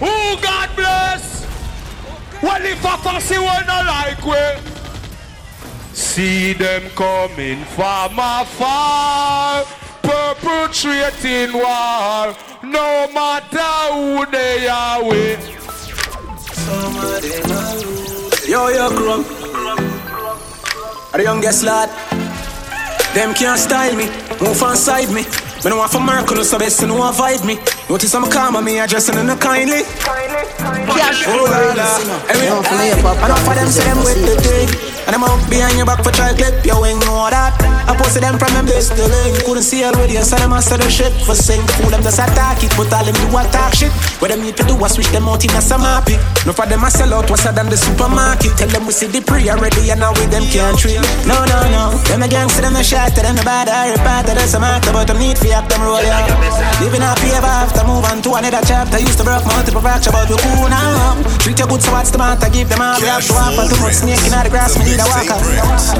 Who God bless? Well, if a fussy one not like we, see them coming from afar, perpetrating war, no matter who they are with. Yo, yo, crumb. The youngest lad? Them can't style me, move on side me. Me no want for Mercury, so best to know avoid me. Notice I'm calm on me, addressing in a kindly. Cash Oh la la, Hey, Don't play up, up, Enough of them say them with the thing. And I'm out behind your back for try clip, you ain't know that. I posted them from them best to link. Couldn't see already, so them master the shit. For sing, fool them just attack it, but all them do attack shit. What them need to do is switch them out in a some happy. No for them I sell out, what's than the supermarket. Tell them we see the pre already, and now with them can't treat. No, no, no. Them a gangster, them a shot, them a bad, I repart, that's a matter, but them need for them roll out. Living happy ever after, move on to another chapter. Used to broke multiple fracture, but we cool now. Treat your good, so what's the matter? Give them all, we have to offer too much snake in the grass, we need a walker.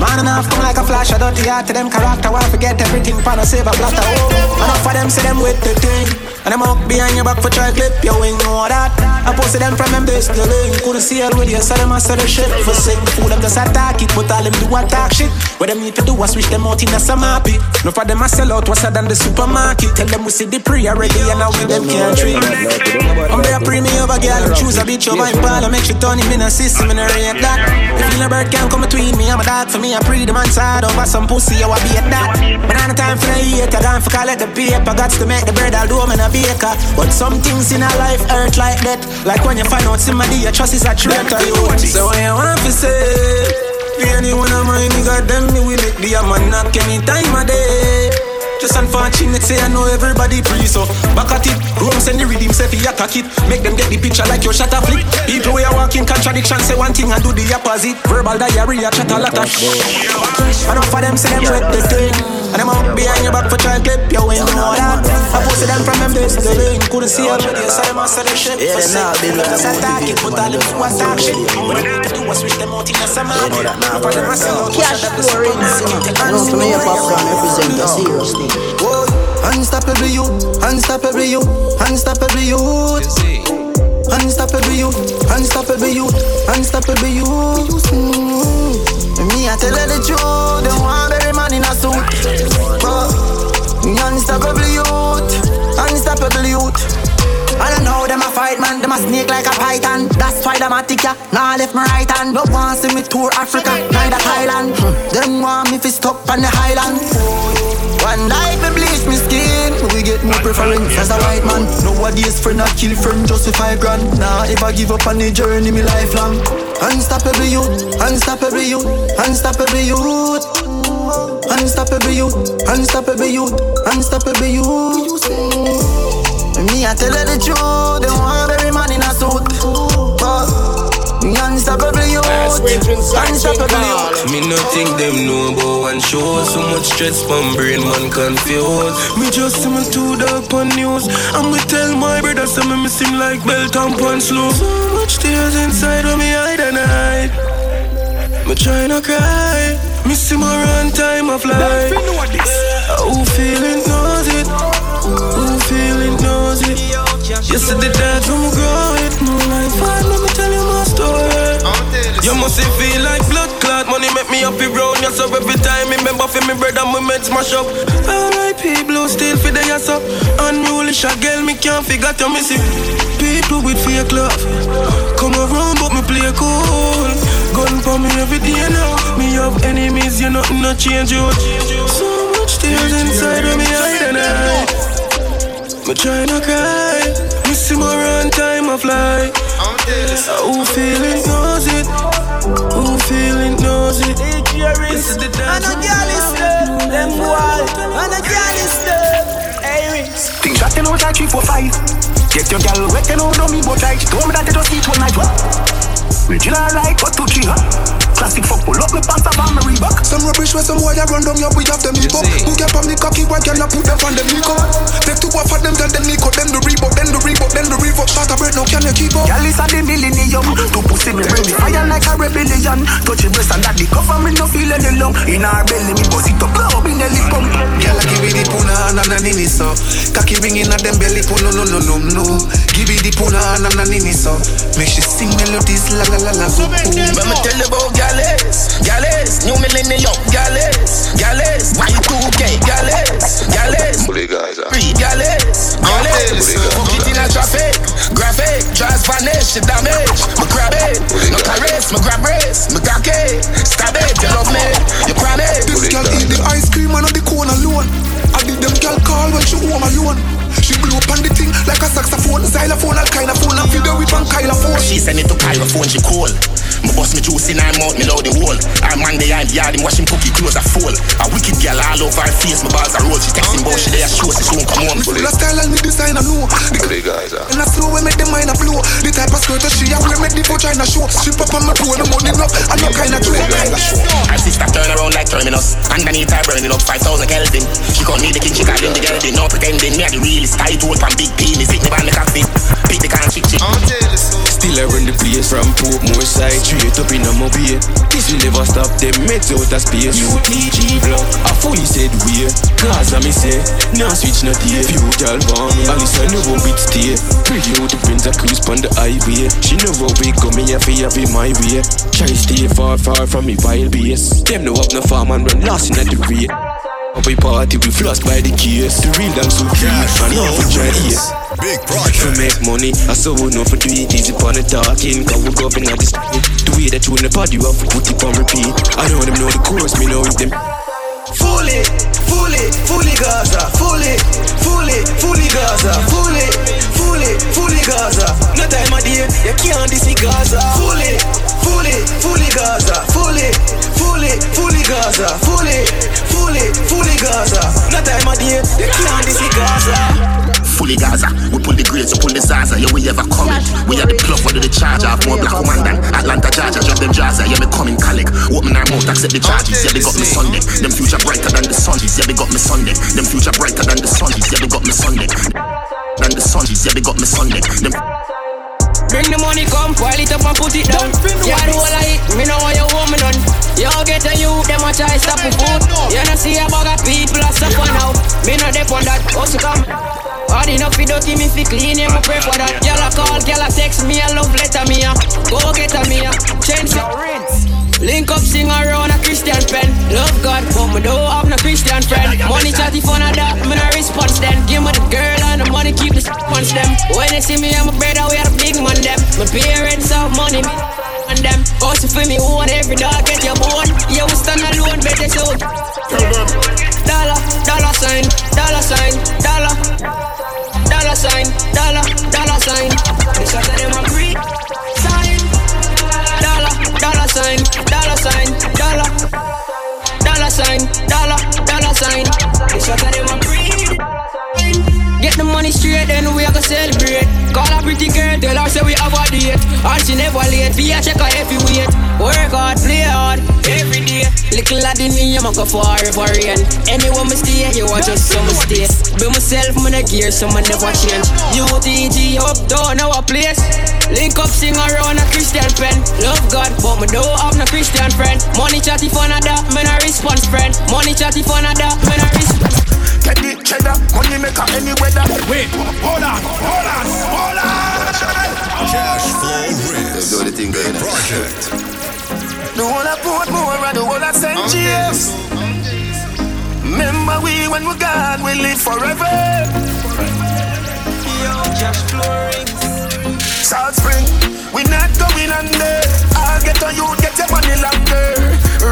Man enough come like a flash, I dirty heart to them character. Why forget everything, pan a saber blatter. Oh, enough for them, say them with the thing. And them out behind your back for try clip, you ain't know that. I posted them from them base to link. Couldn't see it with you, so them master the shit. For sick, fool them just attack it, but all them do attack shit. What them need to do is switch them out in a some happy. No for them I sell out, what's than the supermarket. Tell them we see the pre already, and now with them can't treat. I'm there pre me over girl, choose a bitch over impala, make sure turn him in a system and I rate that. If you bird can't come between me, I'm a dog for me, I pre the man side over some pussy, I will be at that. But on the time for the hate, I gone for collect the paper, got to make the bread, I'll do them in a baker. But some things in a life hurt like that. Like when you find out somebody you trust is a traitor. You. So when you want to say, anyone of my nigga, them me we make the a man knock any time of day. Just unfortunate, say I know everybody pre so Back at it, room send the rhythm, say fi attack it Make them get the picture like your shutter flip People we are walking contradiction, say one thing and do the opposite Verbal diarrhea, chat a lot of shit Enough of them say them with the thing And them out behind your back for try clip, your wing. you know that I posted them from them days the link Couldn't see video, so them answer the shit Yeah, For them now sick, build just attack it, put all them to attack shit What they need to do is switch them out in a summer of them I sell Cash that, the florins. supermarket. Don't play up, up, represent a serious thing. Whoa. Unstoppable you, unstoppable you, unstoppable you. Unstoppable you, unstoppable you, unstoppable you. Mm. Me, I tell her the truth. Don't want man in a suit. But unstoppable youth, unstoppable youth. I don't know them a fight man, them a snake like a python. That's why them a tick ya. Now left my right hand. No want see me tour Africa, neither Thailand. Hmm. Them want me fi stuck on the highland. One life me bleach me skin. We get more preference as a white man. Nowadays friend a kill friend justify grand. Nah, if I give up on the journey, me lifelong. Unstoppable youth, unstoppable youth, unstoppable youth. Unstoppable youth, unstoppable youth, unstoppable youth. Me, I tell her the truth. They want every man in a suit. But me unstoppable youth, unstoppable youth. Me no think them know about one show. So much stress from brain man confused. Me just see me too dark on news. And me tell my brother say me miss him like belt and pants slow So much tears inside of me hide and hide. Me try not cry. Miss him run time of life. Who feel it knows it Who feel it knows it Yesterday that it No life hard, let me tell you my story. You must feel like blood clot. Money make me happy brown Yes, so every time me remember for me bread and me meds smash up. R.I.P. blue still for the yes up. Unruly shot girl me can't figure to me see People with fake love Come around but me play cool. Gun for me every day now. Me have enemies, you nothing no change you. So much tears inside of me hide and hide Me try not cry Miss him around time of life. Uh, who feel it knows it Who feel it knows it This is the And dance a girl is there, them wild. And a girl is there, hey Rings. Things that you know like three, four, five. Get your gal wet, you know, don't me but like. She told me that they just eat one night. Original like, what two, three, huh? Classic fuck, pull up me pants up on my Reebok. Some rubbish where some boy they run down your we have them hip up. Who get on the cocky, why can I put them on the Nico? Take two off of them, then the Nico, then the Reebok, then the Reebok, then the Reebok. Start a break, now can you keep up. Girl is a the millennium. To pussy me bring me fire like a rebellion. Touch your breast and that the cover me no feel any lung. In our belly me bust it up, blow me nelly pump. Girl I give me the puna na na nini so. Cocky ring in a them belly pun no no no no no. Give me the puna na na nini so. Make she sing melodies la la la la. Let me tell you about gallets, gallets, new millennium, gallets, gallets, Y2K, gallets, gallets. Bully guys, Free gallets, gallets. Book it in a traffic, graphic, drives vanish, it damage. Me grab it, no caress, me grab race, me cock it, stab it, you love me, you promise. This girl eat the ice cream and the cone alone. I did them girl call when she home alone. She blew up on the thing like a saxophone, xylophone, all kind of phone, and video with one kind of phone. She send it to Pyrophone, she cool. Me bust me juice in her mouth, me load the wall. Her man behind the yard, him washing cookie clothes a full. A wicked girl all over her face, my balls are roll. She texting about she there, show, she soon come home. Me full of style and me design I know. The Bully guys, ah. and I slow we make the mind a blow. The type of skirt that she a wear make the vagina show. Strip up on my toe, the money up, and no kind of joke. Her sister turn around like terminus. Underneath her burning up 5,000 Kelvin. She call me the king, she call him the gelding. No pretending, me are the realest. Tight hold from big penis, hit me by the cockpit. Pick the can chick chick. Still I run the place from Portmore side Straight up in a mobile. This will never stop them. Meds out of space. You UTG block. I fully said we Cause I me say Now switch not here. Few me Alice I know how it stay Pretty the prince I cruise on the highway. She know how big come me have to have it my way. Try stay far far from me wild base Them know up no farm and run lost in the rate we party, we floss by the case The real damn so clean, and now for try here Big project to project. make money. I saw we know for do it easy upon the talking. Cause we go up in the street. The way that you in the party, you have to put it on repeat. I know them know the chorus, me know it them. Fully, fully, fully Gaza. Fully, fully, fully Gaza. Fully, fully, fully Gaza. No time of day, you can't this Gaza. Fully, fully, fully Gaza. Fully, fully, fully Gaza. Fully, fully, fully Gaza. No time of day, you can't this Gaza. Fully Gaza, we pull the grades, we pull the Zaza. Yeah, we ever coming. We are the plug under the charge. I have more black woman than Atlanta Georgia. Drop them jazz. Yeah, me coming Calic. Open our mouth, accept the charges. Yeah, they got me Sunday. Them future brighter than the sun. Yeah, they got me Sunday. Them future brighter than the sun. Yeah, they got me Sunday. Than the sun. Yeah, they got me Sunday. Them Bring the money, come, pile it up and put it down. Yeah, do all I eat, me know what you want me done. You get a you, them a try stop the food. You know see a bag of people a suffer now. Me not dep on that, also come. Hard enough fi dirty me fi clean, yeah, me pray for that. Gyal a call, gyal a text me, a love letter me, a go get a me, a change your rinse. Link up, sing around a Christian pen. Love God, but me don't have no Christian friend. Money chatty fun of that, and the money, keep the ones them. When they see me and my brother, we are the big man them. My parents have money, me and them. Also for me, one every dog get your bone. Yeah, we stand alone, better so. Dollar, dollar sign, dollar sign, dollar. Dollar sign, dollar, dollar sign. This one of them a free sign. Dollar, dollar sign, dollar sign, dollar. Dollar sign, dollar, dollar sign. This of them a the money straight, then we are gonna celebrate. Call a pretty girl, tell her say we have a date. And she never late, be a check her every weight. Work hard, play hard, every day. Little lad in me, I'ma go forever rain. Anywhere me stay, you want just some stay. Be myself, man, a gear, so man never change. UTG up, down our place. Link up, sing around a Christian pen. Love God, but me don't have no Christian friend. Money chatty of that, man, a response friend. Money chatty of that, man, a response. Get the cheddar, money maker any weather. Wait, hold on, hold on, hold on. Cash flow risk. Do the thing, Big girl. project. The whole of Portmore and the whole of St. James. Remember we when we gone, we live forever. Salt Spring, we not going under. I'll get on you, get your money longer.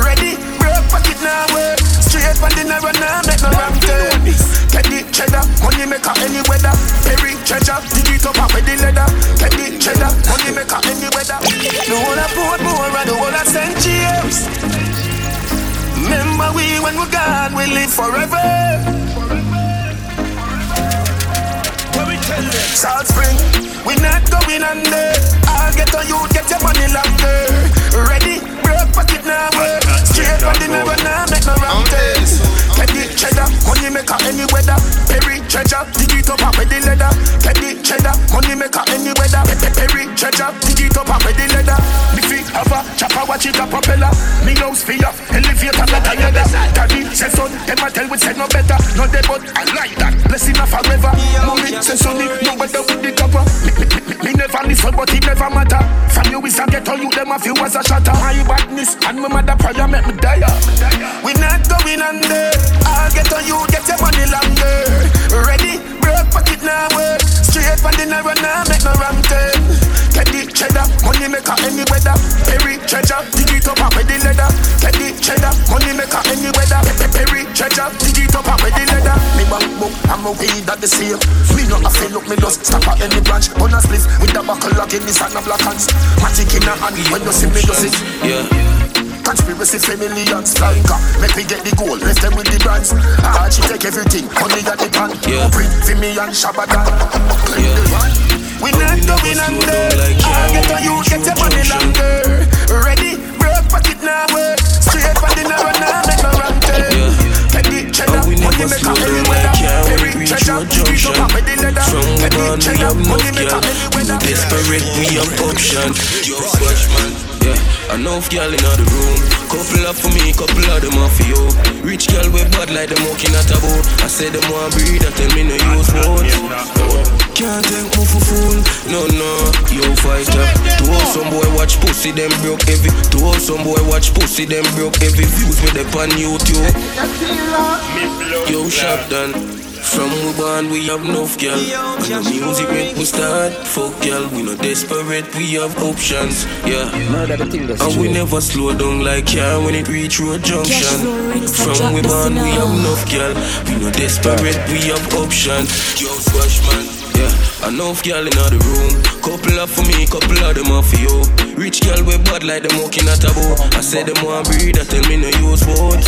Ready, broke pocket now work. Straight from the narrow now, make no wrong turn. The cheddar, money maker any weather. Perry treasure, dig it up with the leather. The cheddar, money maker any weather. The whole of Portmore and the whole of St. James. Remember we when we gone, we live forever. Salt Spring, we not going under. I'll get on you, get your money longer. Ready, broke pocket now work. Straight from the never now, make no wrong turn. Get the cheddar, money maker any weather. Perry treasure, dig it up with the leather. Get the cheddar, money maker any weather. Perry treasure, dig it up and the leather. Me feet have a chopper, watch it a propeller. Me house fee up, elevator not a yada. Daddy say son, them a tell we say no better. No they but I like that. Blessing a forever. Mommy say sonny, no better with the copper. Me, never listen, but it never matter. From you is a ghetto, you them a few as a shatter. My badness and my mother prayer make me die. We not going under. I'll get on you, get your money longer. Ready, broke pocket now work. Straight from the narrow now, make no wrong turn. Get the cheddar, money maker any weather. Perry treasure, dig it up with the leather. Get the cheddar, money maker any weather. Perry treasure, dig it up with the leather. Me bank book, I'm a weed at the same. Me not a feel look, me just stop at any branch. On a split with the buckle lock in this and a black hands. Matic in a hand, when you see me, you see. Yeah. Conspiracy family and striker. Make me get the gold, rest them with the brands. Ah, she take everything, money at the pan. Yeah. Print for me and the one. We not going under. I get on you, get your money longer. Ready, broke pocket now work. Straight for the narrow now, make no wrong turn. Get the cheddar, oh, we money make a like weather. yeah, when Every we reach treasure, it junction. up with the leather. From Get the one we cheddar, money make a any weather. Desperate we have option. Watch man. Yeah, enough girl in the room. Couple up for me, couple of them off for you. Rich girl with bad like them walking at a boat. I say them want breed, I tell me no use words. Can't take me for fool, no no. Yo fighter, to all some boy watch pussy them broke heavy. To all some boy watch pussy them broke heavy. Views with them on YouTube. Yo shot done. From we born we have enough girl And the music make we start Fuck girl, we no desperate, we have options Yeah. And we never slow down like yeah when it reach road junction. From we born we have enough girl We no desperate, we have options. Yo squash man yeah, enough girl in the room. Couple up for me, couple of them off for you. Rich girl with bad like them walking at a bow. I said them want breed, I tell me no use words.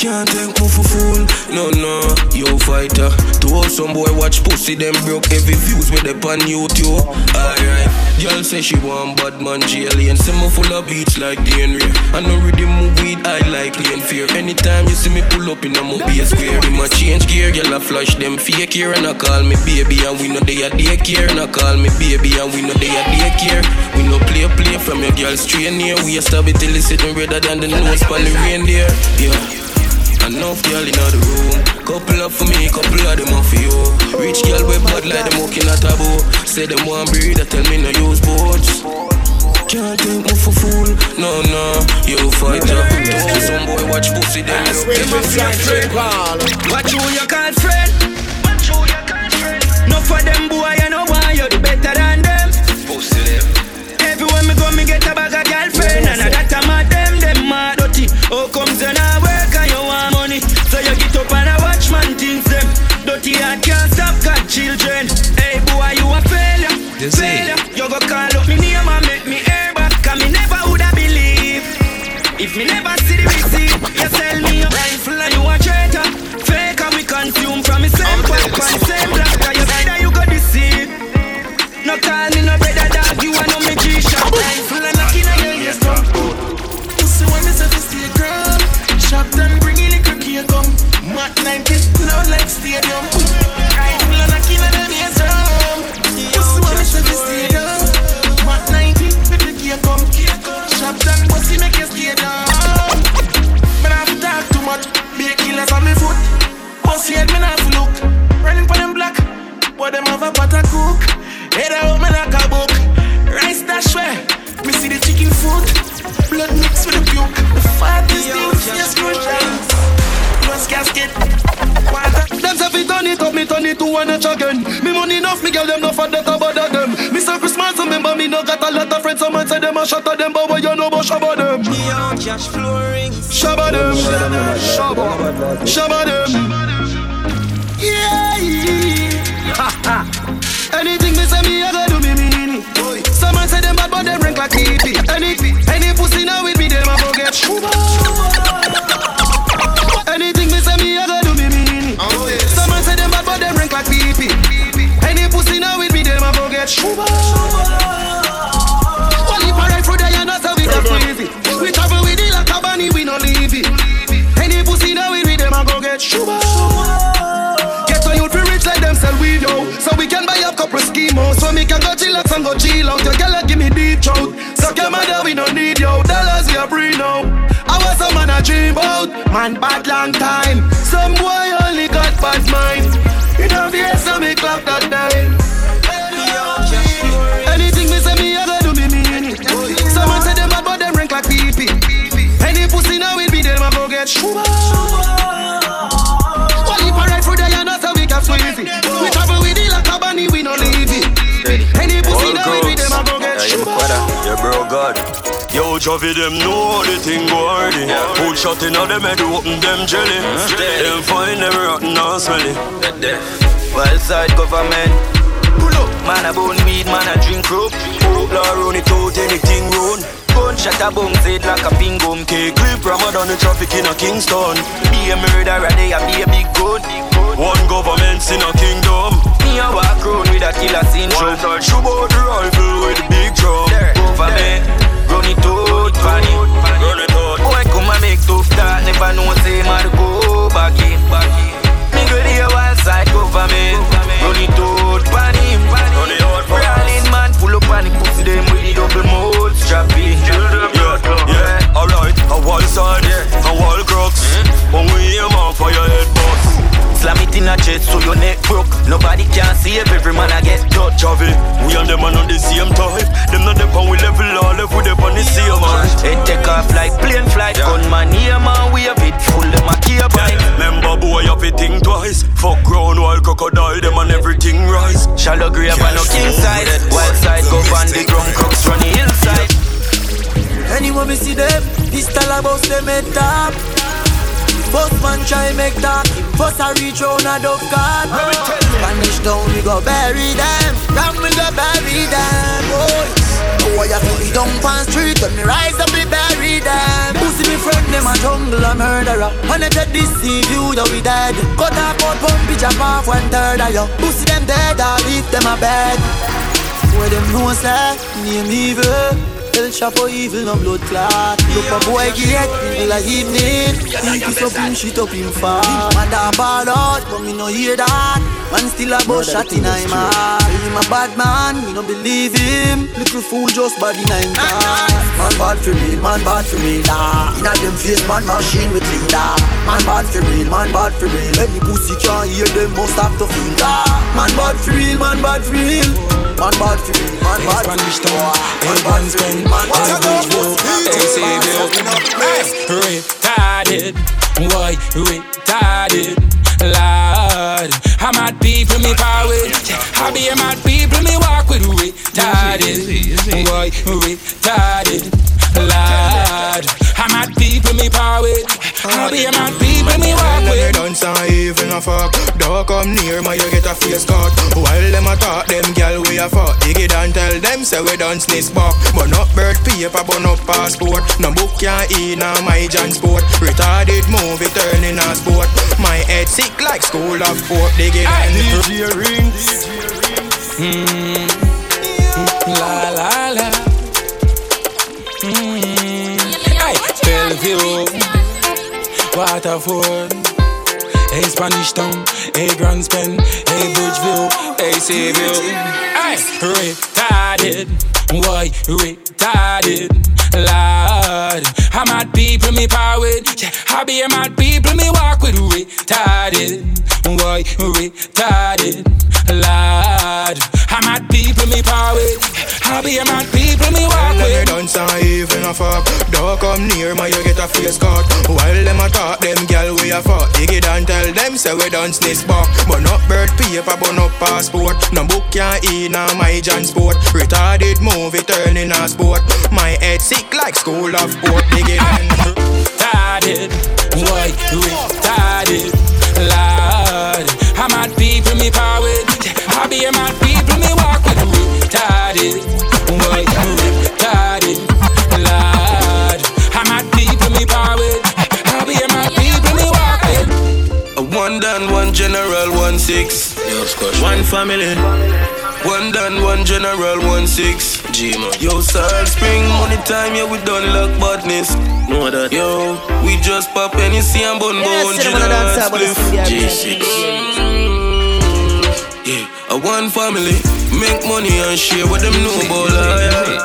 Can't take me for fool, no no. Yo fighter, to all some boy watch pussy them broke heavy views with them on YouTube. Alright, girl say she want bad man jelly and me full of beats like the Henry. I know ready move weed, I like and fear. Anytime you see me pull up in a mobile square, in my change gear, girl I flash them fake here and I call me baby and we know they are daycare. I call me baby and we know they are daycare. We no play play from your girl straight near. We a stab it till it's sitting redder than the nose on the reindeer. Yeah. Enough girl in the room. Couple up for me, couple of them off for you. Rich girl with bad like them walking at a bow. Say them want breed, I tell me no use boats. Can't take me for fool, no no. You fighter, to some boy watch pussy them. Watch who you call friend. No for them boy, you know why you the better than them. Pussy them. Everywhere me go, me get a bag of girlfriend, and I got a mad them, them mad dirty. How comes you not work and you want money? So you get up and I watch man things them. Dirty heart can't stop got children. Hey boy, you a failure, failure. It up, me turn it to one again. Me money enough, me girl them no for that bother them. Me say Christmas, remember me no got a lot of friends. Some man say them a shot at them, but what you know about shabba them? Cashflow Rinse Shabba them, shabba, shabba them. Yeah. Anything me say me, I go do me mean it. Some man say them bad, but them rank like creepy. Any any pussy now with me, them a go get shuba. Get shuba. Get a youth fi rich like them sell weed, yo. So we can buy a couple schemos so me can go chillax and go chill out. Your girl give me deep throat. So your mother we don't need yo. Dollars we are free now. I was some man a dream about. Man bad long time. Some boy only got bad mind. You know the so me clock that time. Anything me say me I do me mean it. Someone say them bad but them rank like pee. Any pussy now will be them I go get shuba. Bro, God. Yo, Javi, them know the thing go hardy. Put shot in them head, open them jelly. Them find them rotten and smelly. Wild side government. Pull up, man a bone weed, man a drink rope. Law run it out, anything run. Gunshot a bounce it like a ping gum cake. Clip Ramadan the traffic in a Kingston. Be a murderer, they a be a big gun. One government in a kingdom. Me a walk round with a killer syndrome. Shoot out the rifle with big drum. Government, run it out, it. Run it out. Boy come and make tough talk, never know say man go back in. Me go the wild side government, run it out, him. Run it out, Brawling man, pull up on the pussy them with the double mode strap in. Yeah, yeah, alright. A wall side, yeah. a wall crux. Hmm? When we aim on fire head bust. Slam it in a chest so your neck broke. Nobody can save every man I get touch. of it. we and them are on the same type. Them not them on we level all level them on the same man. Head take off like plane flight. Gunman here man, we have it full them a care by. Remember boy, you have think twice. Fuck ground while crocodile them and everything rise. Shallow grave and no king side. Wild side go on the ground crooks run the hillside. Anyone we see them, pistol a bust them head top. Boss man try make that. First I reach round a dove card. Spanish town we go bury them. Ram we go bury them. Boy, boy I feel the dump on street when me rise up we bury them. Pussy me friend them a jungle a murderer. And if they deceive you, you we dead. Cut off out pump it jump off one third of you. Pussy them dead, I leave them a bed. Where them know say name evil. El Chapo evil, no blood clot. Look a boy get middle of evening Think he's up him, shit up him fast Man da ball out, but me no hear that. Man still a bout shot in him heart Him a bad man, me no believe him. Little fool just body nine cars Man bad for real, man bad for real nah. Inna them face, man machine with leader. Man bad for real, man bad for real Any pussy can't hear them, must have to feel that. Man bad for real, man bad for real Man bad for man bad for real Man bad for real, man bad for real Retarded, why retarded? Lord, I'm at people me power with. I be a mad people me walk with retarded. Why retarded? Lord, I'm at people me power with. I be a mad people me walk with. done so even a fuck. Don't come near my you get a face cut While them a talk them gal we a fuck. Dig it and tell them say we done sneeze back But not bird paper but no passport. No book can't in a my John sport. Retarded movie turning a sport. My head sick like school of sport. Dig it and DJ rings Mm, la la la. Bellevue, Waterford, hey Spanish Town, hey Grants Pen, hey Bridgeville, hey Seaville. Hey, retarded, why retarded? Lord, I'm at people me power with. Yeah, I be a mad people me walk with retarded. Why retarded? Lord, I'm at people me power with. I be a mad people me walk you with. done so even a fuck. Don't come near my you get a face cut While them a talk them gal we a fuck. Dig it and tell them say we done sneeze back But not bird paper but no passport. No book can't in a my John sport Retarded movie turning a sport. My head sick like school of sport. Dig it and retarded, why retarded? Lord, I'm at people me power with. I be a mad people one done, one general, one six. One family. One done, one general, one six. G man. Yo, Salt Spring, money time, yeah, we done luck badness. Know that. Yo, we just pop any see and bun bone general spliff. G6. Yeah, a one family. Make money and share with them know about life.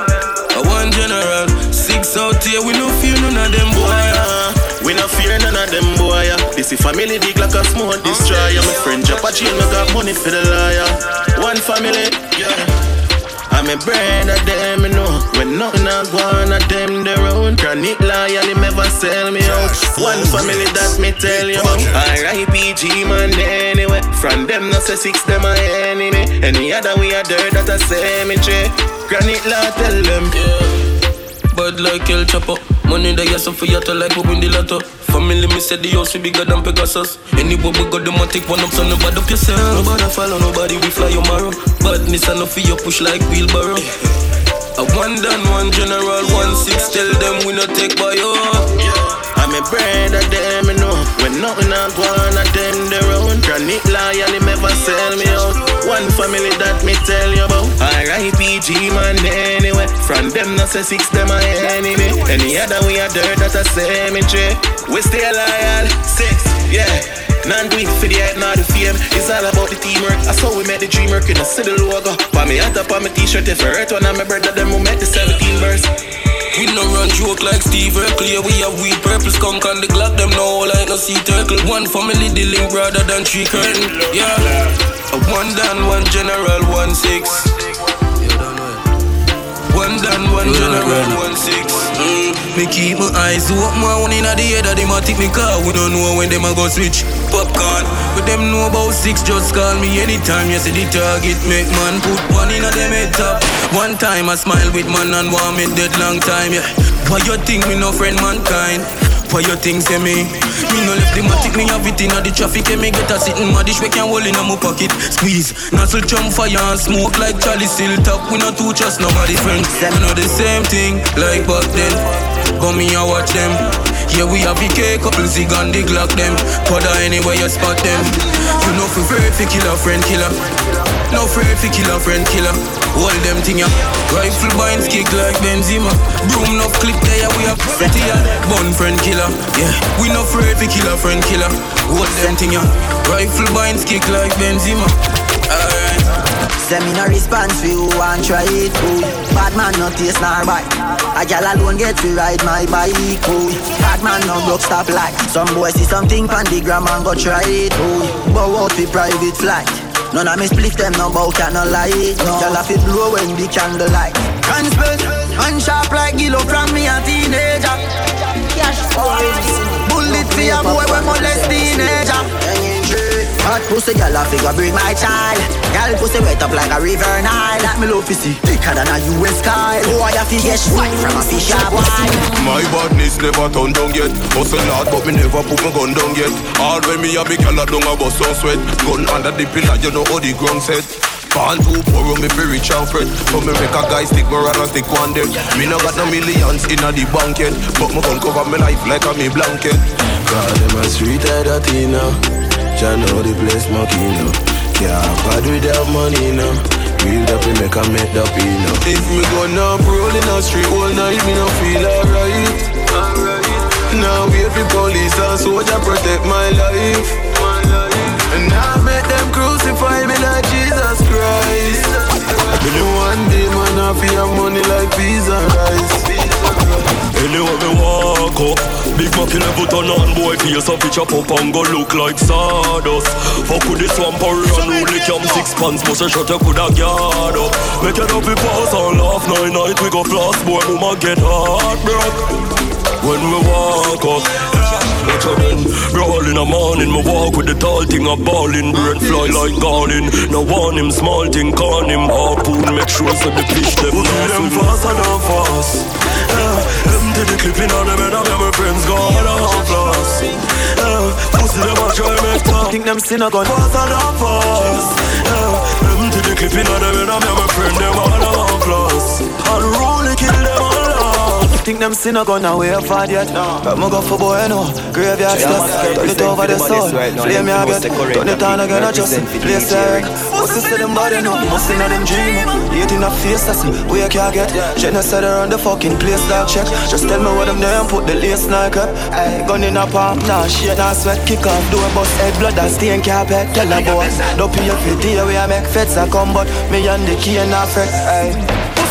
I one general, six out here, we no fear none of them boy. We no fear none of them boy. This is family dig like a small destroyer. My friend drop a chain, no got money for the liar. One family, yeah. I'm a brand of them, you know. When nothing I go on at them, their own. Chronic loyal, him never sell me out. One family that me tell you about. R.I.P.G. man, anyway. From them, no say six, them are enemy. Any other we are dirt that I check. Chronic Law tell them. Yeah. Bad like El Chapo. Money that you for to like we win the lotto. Family me said the house will bigger than Pegasus. Any boy we got the take one up, so nobody up yourself. Nobody follow, nobody we fly your marrow. Badness enough for you push like wheelbarrow. A one done, one general, one six. Tell them we not take by you. I'm a brand of them, you know. When nothing I go on, I them their own. Chronic loyal, him never sell me out. One family that me tell you about. I'm R.I.P.G. man, anyway. From them, not say six, them are enemy. Any other we are dirt that a cemetery. We stay loyal, six, yeah. None do it for the hype, not the fame. It's all about the teamwork. I saw we met the dream work in the city logo. Put me hat up on my t-shirt, if I hurt one of my brother, them who met the 17 verse. We no run joke like Steve Urkel, we have weed purple skunk on the Glock, them no like no sea turtle. One family dealing brother than three curtain, yeah. One down, one general, one six. One down, one general, one six. Mm. Me keep my eyes open, my one in the head of them a take me car. We don't know when them a go switch popcorn. Them know about six, just call me anytime you see the target. Make man put one in a them head top. One time I smile with man and want me dead long time, yeah. Why you think me no friend mankind? Why you think say me? Me no left the matic, me have it in the traffic And me get a sitting madish, we can hold in a my pocket Squeeze, nozzle jump fire and smoke like Charlie Still top We not two trust nobody friend We know the same thing like back then Come me and watch them yeah, we have VK, couple zig on the Glock them. Powder anywhere you spot them. You know for afraid fi kill a friend killer. No afraid fi kill a friend killer. Hold them thing ya Rifle binds kick like Benzema. Broom no clip there we have Pretty ya Bun friend killer Yeah, we no afraid fi kill a friend killer. Hold them thing ya Rifle binds kick like Benzema Send me no response for you and try it, boy. Bad man no taste nor bite. A gal alone get to ride my bike, boy. Bad man no broke stop like. Some boy see something pan the gram and go try it, boy. Bow out for private flight. None of me split them no bout can no lie. No. Gal have it blow when the candle light. Can split and sharp like Gilo from me a teenager. Bullet for a boy when molest teenager. Hot pussy, girl, I figure bring my child. Girl, pussy wet up like a river Nile. That me love to see thicker than a US Kyle. Oh, I have to get white from a fish shop wine. My badness never turned down yet. Hustle hard, but me never put my gun down yet. All when me a big girl, I don't have a so sweat. Gun under the pillar, you know how the ground set. Fall too poor, me be rich and fret. So me make a guy stick me rather stick one dead. Me no got no millions in a the bank yet, but me gun cover me life like a me blanket. God, them a street head a Tina. Jah know the place smoking now. Can't bad without money now. Real up we make a make up you know. If me go now roll in the street all night, me no feel alright. Alright Now wait for police and soldier protect my life. And now make them crucify me like Jesus Christ. Know one day man I feel money like peas and rice. Anyway me walk up Big Mac level turn on boy. Face up Pitch up up and go look like sawdust. Fuck with the swamp or run Only cam six pants Bust a shot you coulda guard up. Make it up we pass and laugh Night night we go floss Boy. Mama get heartbroke When we walk up Watch out then, roll in the morning Me walk with the tall thing a ballin' Brain fly like garden No warn him, small thing, con him. Harpoon, make sure so the fish them We'll see them fast and not fast. Yeah, Empty the clip in all them head of my friends go all on floss yeah, Pussy them a try make talk Think them sin a gun Fast and not fast. Yeah, Empty the clip in all them head of my friend them all on floss And roll kill them Think them sin a gun away far yet But me go for boy no Graveyard stuff Turn it over the soul Flame me again Turn it on again I just Play siren Pussy say them body no, must know them dream. Hate in a face, that's we can't get. Said around the fucking place, dog check. Just tell me what them there and put the lace like up. Gun in a palm, nah shit, nah sweat. Kick off door, bust head, blood and stain carpet. Tell a boy, don't pay for day, we a make feds a come, but me and the key and a fret.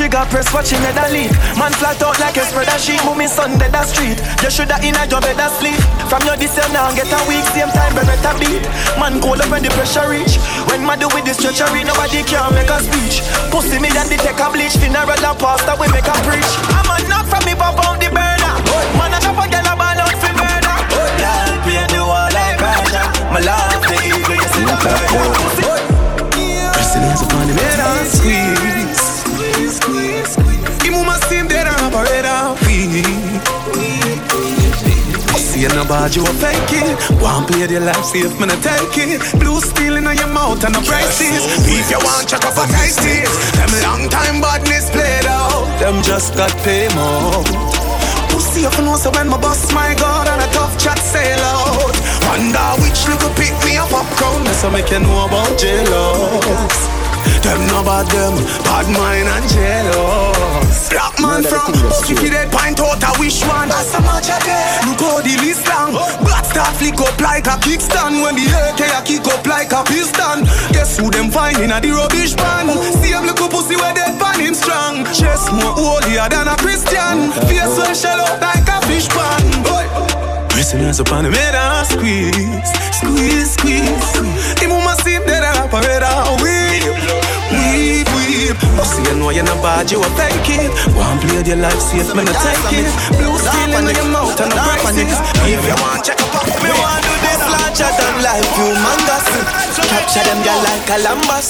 It. Got press watching head a leak. Man flat out like a spreader sheet. Move me son dead a street. You shoulda in a job bed a sleep. From your this year now get a week. Same time but better beat. Man cold up when the pressure reach. When man do with this treachery, nobody can make a speech. Pussy me and the take a bleach. Funeral and pastor we make a preach. I'm a knock from me pop out the burner. Man a chop a girl a ball out for murder. Girl, paint the wall like Persia. My love the eagle, you see the bird. Resilience upon the head and. Squeeze, See no bad, you a fake it. One play the life safe, man, I take it. Blue steel in your mouth and a prices. If you want, check up a taste it. Them long time badness played out. Them just got pay more. Pussy up and know when my boss my god and a tough chat sail out. Wonder which little pick me up popcorn. That's how make you know about jealous. Them know about them, bad mind and jealous. Black man from Fifty dead pint out a wish one. That's a match again. Look how the list long. Black star flick up like a kickstand. When the AK a kick up like a piston. Guess who them find in a the rubbish pan? Same little pussy where dead pan him strong. Chest more holier than a Christian. Face well shell out like a fish pan. Boy. Prisoners upon the and squeeze, squeeze, squeeze. Him must seem dead and operator. Weep, weep, weep. Pussy, you know you're not bad, you a fake it. One play your life safe, man, I take it. Blue steel in your mouth and the braces. If you want, check up, me want to do this larger than life, humongous. Capture them girl like Columbus.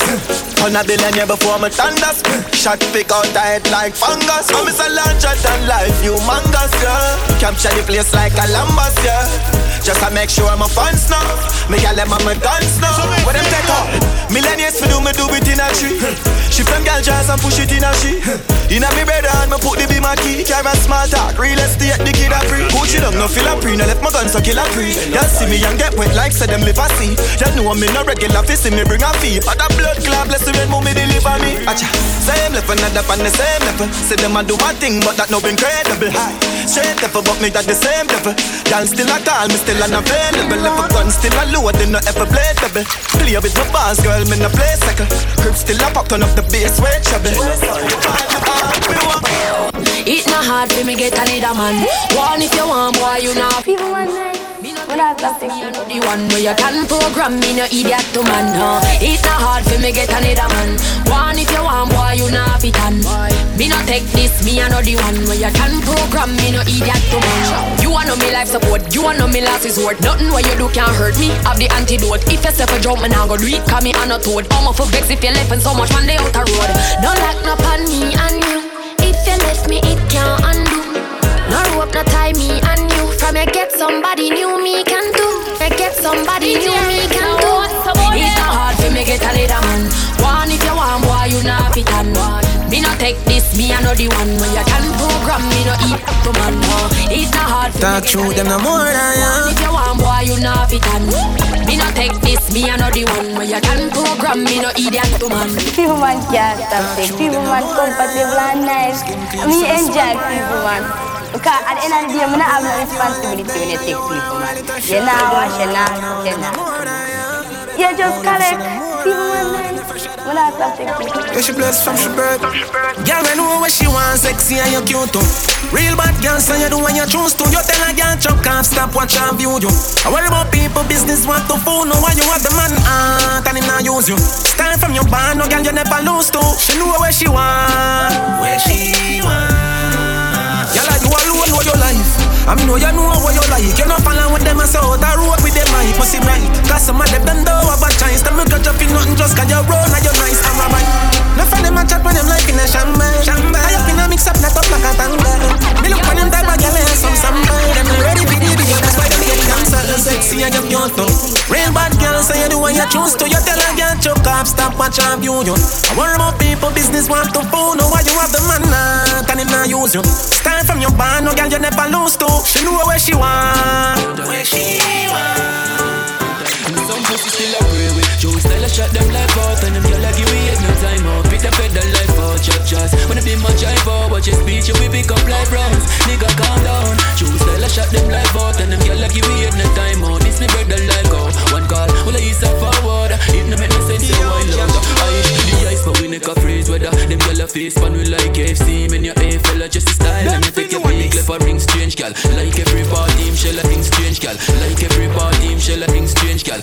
On a billionaire before me thunders. Shot pick out the head like fungus. I'm a larger than life, humongous, yeah. Capture the place like Columbus, yeah. Just to make sure my fans know. Me gal them on my guns now. What them take out? Millennials for do me do it in a tree. Shift them gal jazz and push it in a she. In a me brother and me put the be my key. Carry a small talk, real estate the kid a free. Put it up, no feel a pre. No left my guns so kill a pre. Y'all see me and get wet like say them live a see. Y'all know me no regular fi see me bring a fee. But a blood clot bless the when mommy deliver me. Acha, same level, another on the same level. Say them a do one thing, but that no incredible. High, straight level, but me at the same level. Y'all still a call me, still unavailable. If a gun still a load, no ever blade double. Play with my bars, girl, me no play second. Crib still a pop, turn up the bass, way trouble. It not hard for me get another man. One if you want, boy, you know. People want When I know the one where you can program me, no idiot to man. No, it not hard for me get another man. One if you want, boy, you know fit on. Me no take this, me the one where you can program me, no idiot to man. You want know me life support, you want know me last resort. Nothing what you do can hurt me. I have the antidote. If you step a jump, man, I go do it. Call me on a toad. I'm off for vex if you left and so much man they out road. Don't like no pan me and you. If you left me, it can't undo. No rope, no tie me and you. From you get somebody new, me can do. You get somebody new, me can do. It's not hard for me get a little man. One if you want, boy, you not fit on one. Me not take this, me I know the one when you can program me no eat to man. No, it's not hard for Talk me true, them no more than ya. One if you want, boy, you not fit on. Me not take this, me I know the one when you can program me no idiot to man. People man can't stop it. People man comfortable and nice. Me enjoy people man. Because at the end of the I responsibility when take people man. You know wash, you know cook, you know. You just collect taking. Yeah, she blessed from she birth. Girl, we know what she want, sexy and you cute too. Real bad girl, so you do when you choose to. You tell a girl, chuck off, stop watch and view you. I worry about people, business, what to phone. No, why you have the man heart and him not use you. Start from your band, no girl, you never lose to. She know where she want, where she want. Alone know your life. I mean, know you know what you like. You not follow with them and say, oh, out the road with them, I must see right. Cause some of them don't have a chance. Them look at you feel nothing just cause you run and you're nice and right. Nothing them a chat when them life in a. Shamba. I up in a mix up, not up like a tanga. Me look on them type of girl and some samba. Them ready for the video, that's why them get cancer. Sexy and you too. Real bad girl say you do what you choose to. You tell a girl choke up, stop watch and view. I worry about people, business want to phone. Know why you have the man not and it not use you. Start your band, no girl you never lose to. She know where she want. Where she want. Some pussy still a pray with. Joe style a shot them life out And them gyal a give we no time out. Pick the pedal life out, chop chops When it be my drive out Watch your speech you we pick up like rounds. Nigga calm down. Joe style a shot them life out And them gyal a give we no time out. This me brother like go One call, well I east a forward. It no make no sense so I love I the ice but we neck a freeze Whether them gyal a face pan we like KFC Men your A fella just a style. And you take your big left a ring strange gal. Like every party him shell a ring strange gal. Like every party him shell a ring strange gal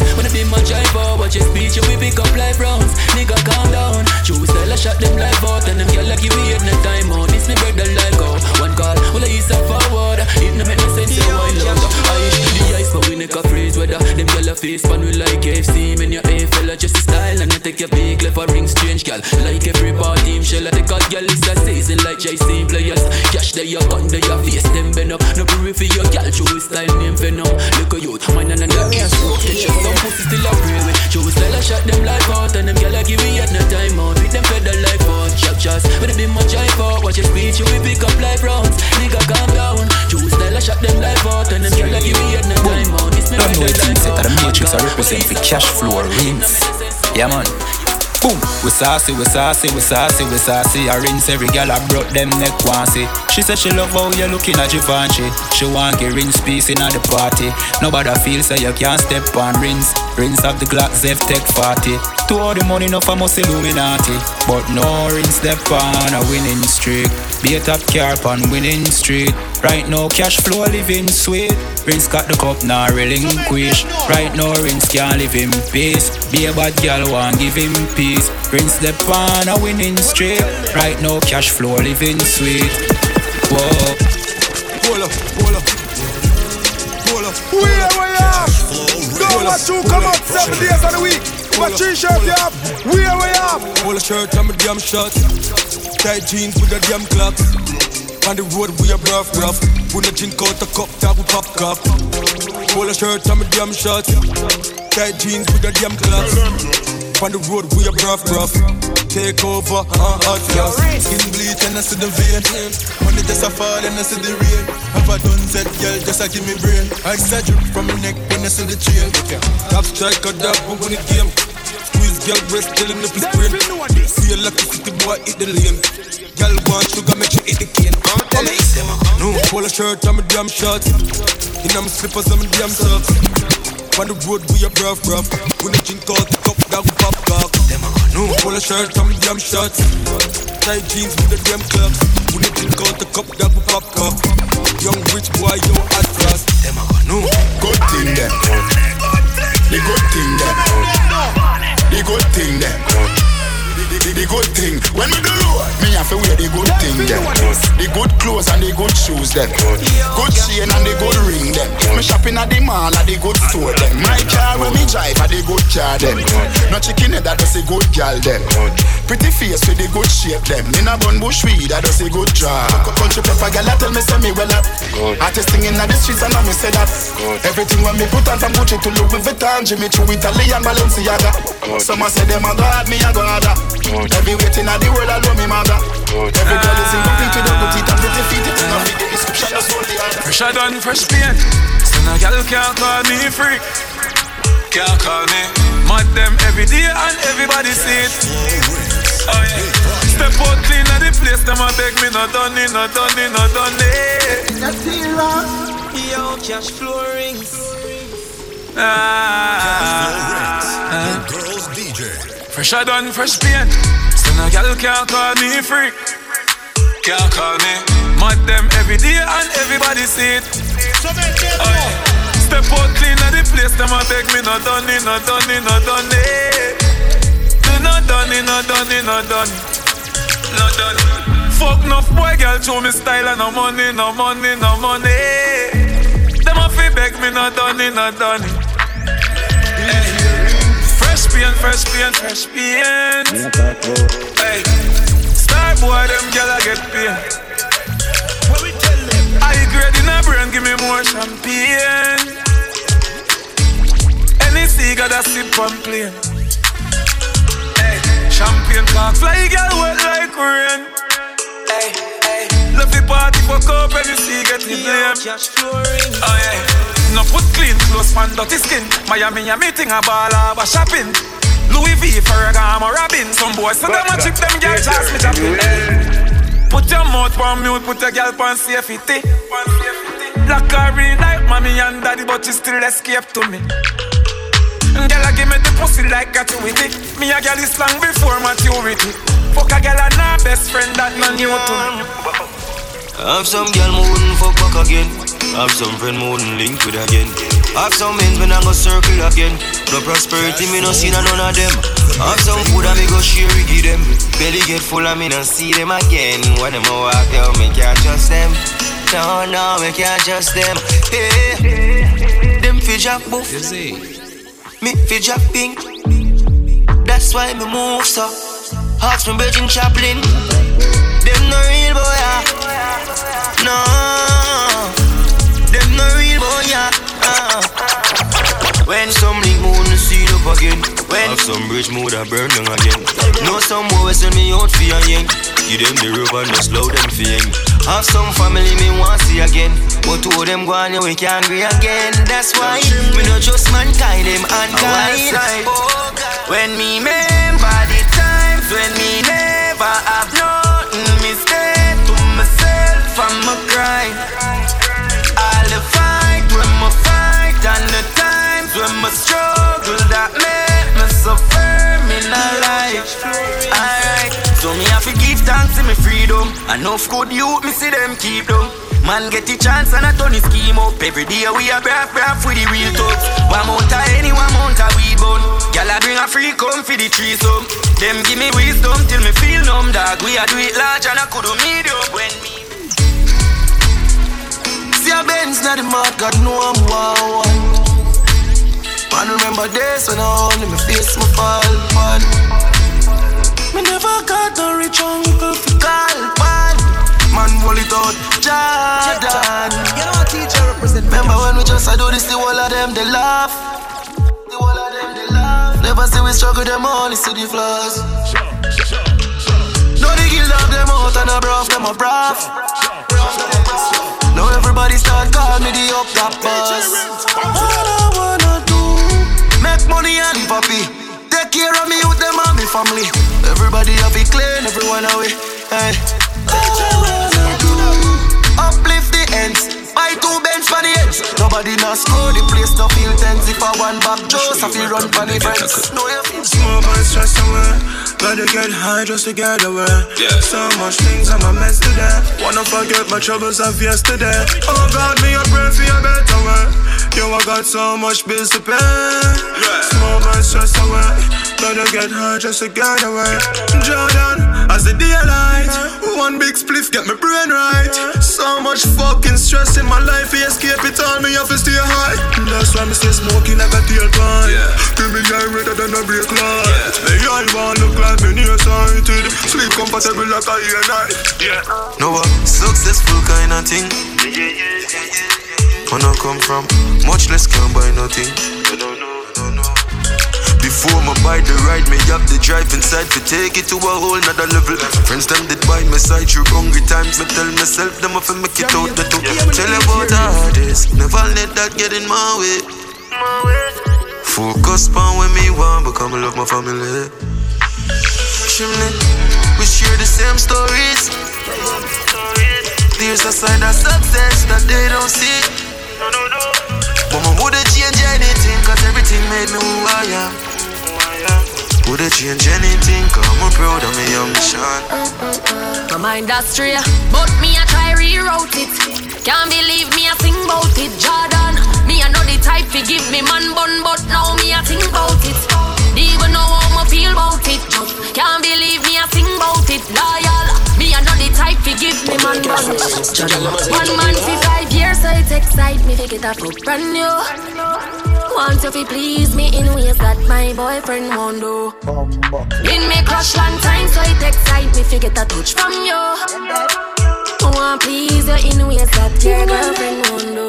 out, When I be my drive out Watch your speech you we pick up life rounds. Nigga calm down. Joe style a shot them life out And them gyal like you we no time out. This me brother like out One call, well I east a forward It no make no sense so I love I the ice but we neck a freeze Whether them gyal a face pan we like KFC Men your A fella just a style And you take your big left a ring strange gal Like every party him shell a take a gyal? Is a season Like JC players. Cash they your gun they your face them bend up No worry for your Show his style name Venom. Look at youth mine and the Catch you some pussy still a pray with Show his style a shot them life out And them gyal a give me at no time out. With them pedal life out. Chop shots When it be my drive out. Watch your speech you will pick up life rounds. Nigga calm down. Show his style a shot them life out And them gyal a give me at no time out. This me Don't know pedal it life set out the matrix I represent for cash flow rings. Yeah man. Boom, we saucy, we saucy, we saucy, we saucy. I rinse every gal I brought them neck one see. She said she love how you looking at Givenchy. She want get rinse piece in at the party. Nobody feels that you can't step on rinse. Rinse of the Glock Zev Tech 40. To all the money I must Illuminati. But no rinse step on a winning streak. Be a top car on winning street. Right now cash flow living sweet. Rinse got the cup now relinquish. Right now rinse can't live in peace. Be a bad girl want give him peace. Rinse the pan a winning streak. Right now cash flow living sweet. Whoa. Pull up, pull up. Pull up. We are, we are. Don't want to come up seven days of the week. What t-shirt you have? We are, we are. Pull a shirt, I'm a damn shot. Tight jeans with a damn clock. On the road, we are rough, rough. When the drink out the cup, that we pop cup. Pull a shirt, I'm a damn shot. Tight jeans with a damn clock. On the road, we are rough, rough. Take over, uh, hot gas. Skin bleach and I see the vein. Money just a fall and I see the rain. Have a done set, girl, just a give me brain. I said drip from my neck when I see the chain. Top strike or that boom on the game. Squeeze girl breast till in the sprain. Feel like a city boy eat the lane. Girl want sugar, make sure eat the cane. No, pull a shirt, I'm a damn shot. In my slippers, I'm a damn socks. On the road, we are rough, rough. When the drink out the cup, that we pop cock. No, a shirt, I'm a damn shot. Tight jeans with the damn clocks. When the drink out the cup, that we pop cock. Young rich boy, yo, hot class. No, Good thing them. The good thing them. The good thing them. The, the good thing when we do load, me have to wear the good thing them. The good clothes and the good shoes them. Good chain and the good ring them. Me shopping at the mall at the good store them. My car when me drive at the good car them. No chicken head that does a good gal them. Pretty face with the good shape them. In a bun bush weed that does a good job. Country pepper gal tell me say me well up. Artist thing in the streets and now me say that. Everything when me put on from Gucci to Louis Vuitton, Jimmy Choo, Italian Balenciaga. Some a say them a god, me a god. Every waiting at the world, I know me mother. Every girl is incomplete with a good and pretty feet. It's not fit the description, that's all the other. Fresher than fresh paint. So no girl can't call me freak. Can't call me. Mad them every day and everybody see it. Oh yeah. Step out clean at the place, them a beg me not done it, not done it, not done it. Yo, cash flow rings. Ah, Girls DJ. Fresher than fresh paint. So no girl can't call me freak. Can't call me. Mad them every day and everybody see it. Yeah. Step out clean at the place, them a beg me not done it, not done it, not done it. Do not done it, not done it, not done it. Not done it. Fuck enough boy, girl, show me style and no money, no money, no money. Them a fi beg me, not done it, not done it. Fresh fresh paint, fresh paint. Hey, star boy, them gyal a get paid. I grade in a brain, give me more champagne. Any cigar that sip on plane. Hey, champagne cock fly, girl wet like rain. Hey, hey, love the party, fuck up, any cigar get the blame. Oh yeah. No put clean clothes on dirty skin. Miami, a meeting a ball a shopping. Louis V, Ferragamo, Robin. Some boys send them a chick, them girl chance me chopping. Put your mouth on mute, put your girl on safety. Black her in like mommy and daddy, but she still escape to me. Girl, I give me the pussy like gratuity. Me a girl is long before maturity. Fuck a girl and her best friend that no new to me. Have some girl who wouldn't fuck back again. Have some friend who wouldn't link with again. Have some men when I go circle again. No prosperity, me no see none of them. Have some food I me go share with them. Belly get full I me no see them again. When them a walk out, me can't trust them. No, no, me can't trust them. Hey, them fi drop buff. Me fi drop pink. That's why me move so. Hearts from Virgin Chaplin. Them no real boy, ah. no. When some link moon see up again. When Have some bridge mood I burn down again. Know some boys send me out for a yank Give them the rope and just slow them for yank Have some family me want see again. But two of them go on we can't agree again. That's why me no trust mankind them unkind oh, When me remember the times when me never have nothing my struggle that make me firm in a life. Alright, so me have to give thanks to me freedom. Enough good youth, me see them keep them. Man get the chance and I turn the scheme up Every day we a brave, brave with the real thugs One mount of any, one mount of weed bun Gyal I bring a free come for the threesome Them give me wisdom till me feel numb dog We a do it large and I could do medium when me See a Benz not the mad, God know I'm wow. Man remember days when I only me face my fall, fall. Me never got no rich uncle for call, man. Man roll it out, Jordan. You know teacher represent. Remember when we just I do this, the whole of them they laugh. The whole of them they laugh. Never see we struggle, them only see the flaws. No the guild of them out and a bruv, them a bruv. Now everybody start calling me the up top boss. All I make money and happy. Take care of me with them and me family. Everybody have it clean, everyone away. Hey. Do, uplift the ends. Buy two bench for the ends. Nobody not score, the place no feel tense. If I want back I feel run for the friends. No, you feel Small boy stress away. Gotta get high just to get away. Yeah. So much things I'm a mess today. Wanna forget my troubles of yesterday. Oh God, me a pray for a better way. Yo, I got so much bills to pay. Yeah. Small boy stress away. Gotta get high just to get away. Jordan, as the daylight. One big spliff get my brain right. So much fucking stress in my life. We escape it all. Me have to stay high. That's why me stay smoking like a tail gun. Yeah. Give me redder than a brake light. Me eye want look like me nearsighted. Sleep comfortable like a ear night. Yeah. No a successful kind of thing. When I come from, much less can buy nothing. Before my buy the ride, me have the drive inside to take it to a whole nother level. Friends them did buy my side through hungry times. Me tell myself them if I make it out the two. Tell you about the hardest, never let that get in my way. Focus on when me want, become love my family. Chimney, we share the same stories. There's a side of success that they don't see. But I wouldn't change anything, cause everything made me who I am. Wouldn't change anything, cause I'm proud of young Sean. My mind straight, but me I try rewrote it. Can't believe me I sing about it, Jordan. Me I know the type to give me man bun, but now me I think about it. Even feel about it. Just can't believe me, I think about it. Loyal, me I know the type to give me man. One man for five years, so it excite me to get a foot brand new. Want to please me in ways that my boyfriend won't do. Been me crush long time, so it excite me to get a touch from you. Want please you in ways that your girlfriend won't do.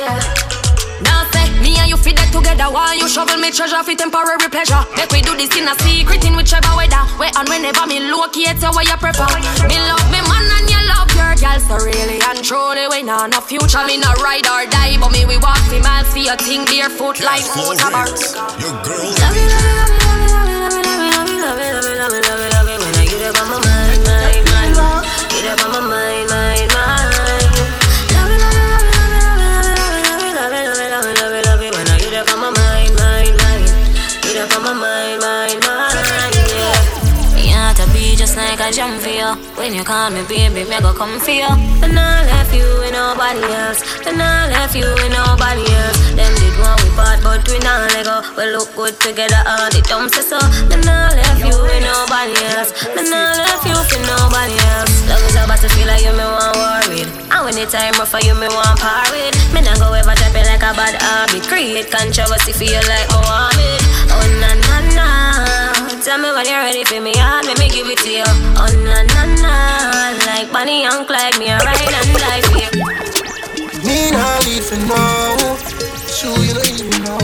Yeah. Now me and you fit that together while you shovel me treasure for temporary pleasure. Make we do this in a secret in whichever weather. Where and whenever me locate you where you prefer. Me love me man and you love your girl. So really and truly we know no future. Me no ride or die, but me we walk the miles for your thing barefoot like motorbar. Your girl. I jump for you. When you call me baby, me go come for you. And I left you with nobody else. And I left you with nobody else. Them did want we part, but we not let go. We look good together, all the dumb say so. Then I left you with nobody else. Then I left you for nobody else. Love is about to feel like you me want with. And when the time rough for you, me want par with. Me not go ever drop it like a bad habit. Create controversy for you like. Oh na na na. Tell me when you're ready for me, heart, let me give it to you. Oh na na na. Like Bonnie and Clyde, me a ride and die for you. Me not leave for now. Sure you don't even know.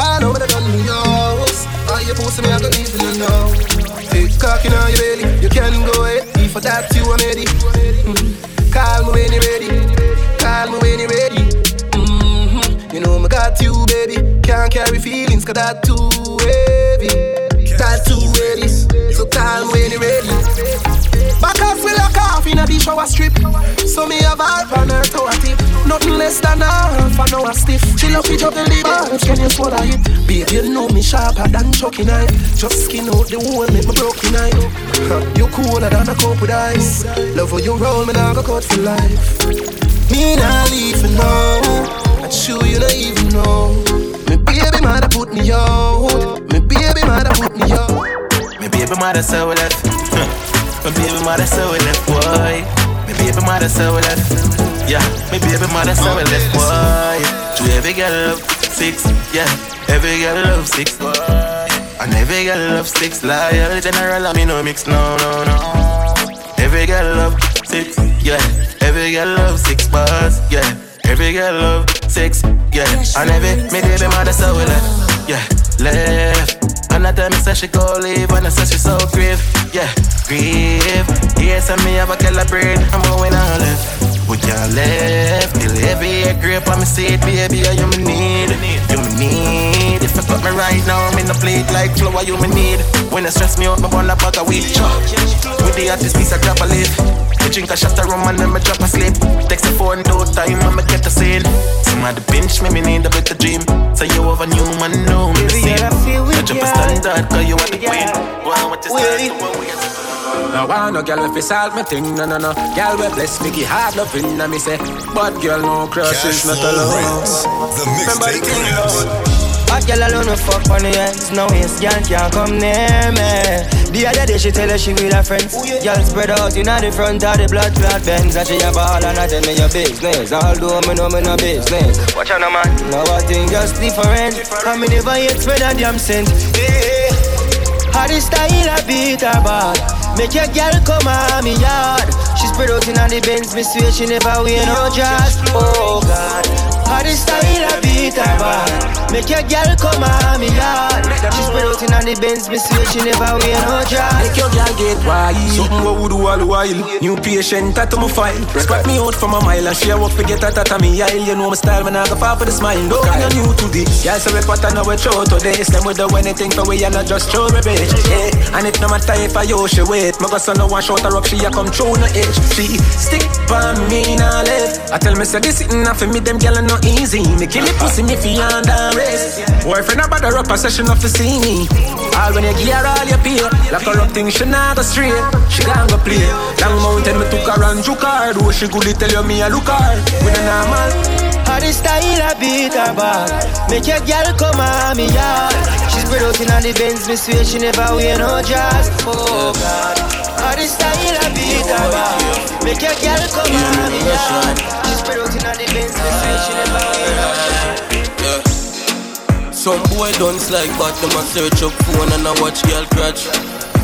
I know what I done to yours. All you pussy me, I don't even know. Hey, cocking on your belly, you can go ahead. If for that you are ready. Mm-hmm. Call me when you're ready. Call me when you're ready. Mm-hmm. You know me got you, baby. Can't carry feelings, cause that too heavy. That too ready. So call me when you're ready. Back off, we lock off in a the shower strip. So me have a on her toe a tip. Nothing less than a half an hour stiff. She love it up the liver. Can you swallow it? Babe, you know me sharper than Chucky knife. Just skin out the hole, make me broken eye. You cooler than a cup with ice. Love how you roll, me now go cut for life. Me not leave for now. I'm sure you don't even know. Me baby mother put me out. Me baby mother put me out. Me baby mother so left. My baby mother so left, boy. My baby mother so left. Yeah, my baby mother so we left, boy. To every girl love six, yeah. Every girl love six, boy. And every girl love six, loyal general. I mean no mix, no, no, no. Every girl love six, yeah. Every girl love six bars, yeah. Every girl love six, yeah. And every me baby mother so we left, yeah. Left. And I tell me say she go leave And I say she so grieve, yeah, grieve Yes, and me have a brain I'm going on left. We can't left Till every grape on me seat Baby, you me need. You me need If you cut me right now I'm in the plate like flour You me need When it stress me out My bun a bag of weed chop With the artist piece I drop a leaf me drink a shot of rum and then me drop a sleep. Text the phone, do time and me get a scene. Somebody pinch me, me need a better dream. So you have a new man, know me the same. I drop a standard, cause you are the queen. Go on with your style, no want no girl if you solve me thing, no no no. Girl we bless me, hard loving, and me say, but girl no crush is not alone. The mixtape Hot girl alone no fuck on the ends No waste girl can't come near me. The other day she tell her she with her friends. Girl spread out in the front of the blood clot Benz And she a ball and I tell me your business. Although me know me no business. Watch out no man. Now I think just different. Come me never yet spread a damn scent. Yeah. How the style I beat her bad? Make your girl come on me yard. She spread out in the Benz. Me swear she never wear no dress. Oh God How the style I beat her bad Make your girl come on me yard She spread out in the Benz Me swear she never wear no dress. Make your girl get wild. Something what we do all the while New patient tattoo my file. Spot me out from a mile And she a walk forget that at me aisle You know my style Man I go far for the smile. Don't you're new to this Girl say we what I know we throw to this. Them we do anything for we And not just throw me bitch. Yeah. And it no matter if I yo she wait. My go son no one shot her up She a come through no edge She stick by me now left I tell me say this sitting for me Them girl no easy. Me kill it pussy me fi under race Boyfriend a bother up a session off to see me All when you gear all you pay Like her up thing she not go straight She gon' go play. Long mountain me took her and juke her. Though she good tell you me a look her. With a normal. How the style I beat her back. Make your girl come on me yard She spread out in the Benz Me swear she never wear no dress Oh God. Body style a beat about Make your girl come on me yard The Some boy don't like but them a search up phone and I watch girl crotch.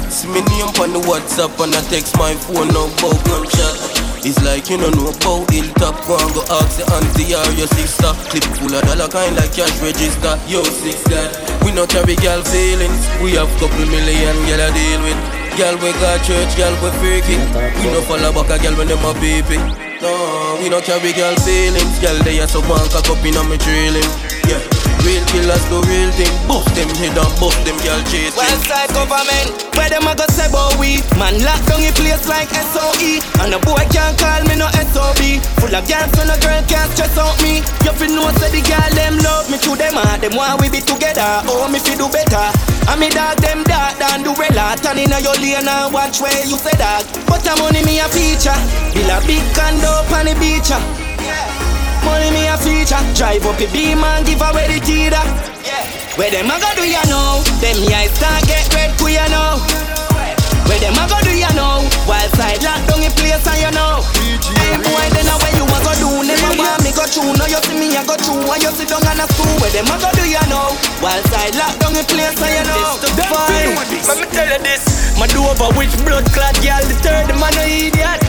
See me name on the WhatsApp and I text my phone no bout gunshot it's like you don't know about hilltop Go and go ask your auntie or your sister. Clip full of dollar kind like cash register. Yo, six that. We no carry gal feelings. We have couple million gal I deal with. Gal we got church, gal we freaky. We no follow back a gal when them a baby No, we no carry gal feelings Gal they are so one cock up in a me drilling. Yeah Real killers do real thing. Bust them head and bust them girl chase. Westside government, where them a go say about we? Man lock down a place like SOE, and a boy can't call me no SOB. Full of girls, so no girl can't stress out me. You feel know say the girl them love me to them and them want we be together. Oh me fi do better. And me dog them dark than do rela Turn in your lane and watch where you say that But I'm money me a feature Build a big condo on the beach Money me a feature. Drive up a beam and give away the teeter. Where them a go do ya know? Them eyes start get red for ya know. Where them a go do ya know? Wild side lock down the place and you know. Hey boy, then a where you a go do? Never want me go through. Now you see me a go through. Why you sit down on a stool? Where them a go do ya know? Wild side lock down the place and you know. Boy, let me tell you this. My do over which blood clot girl the third man no idiot.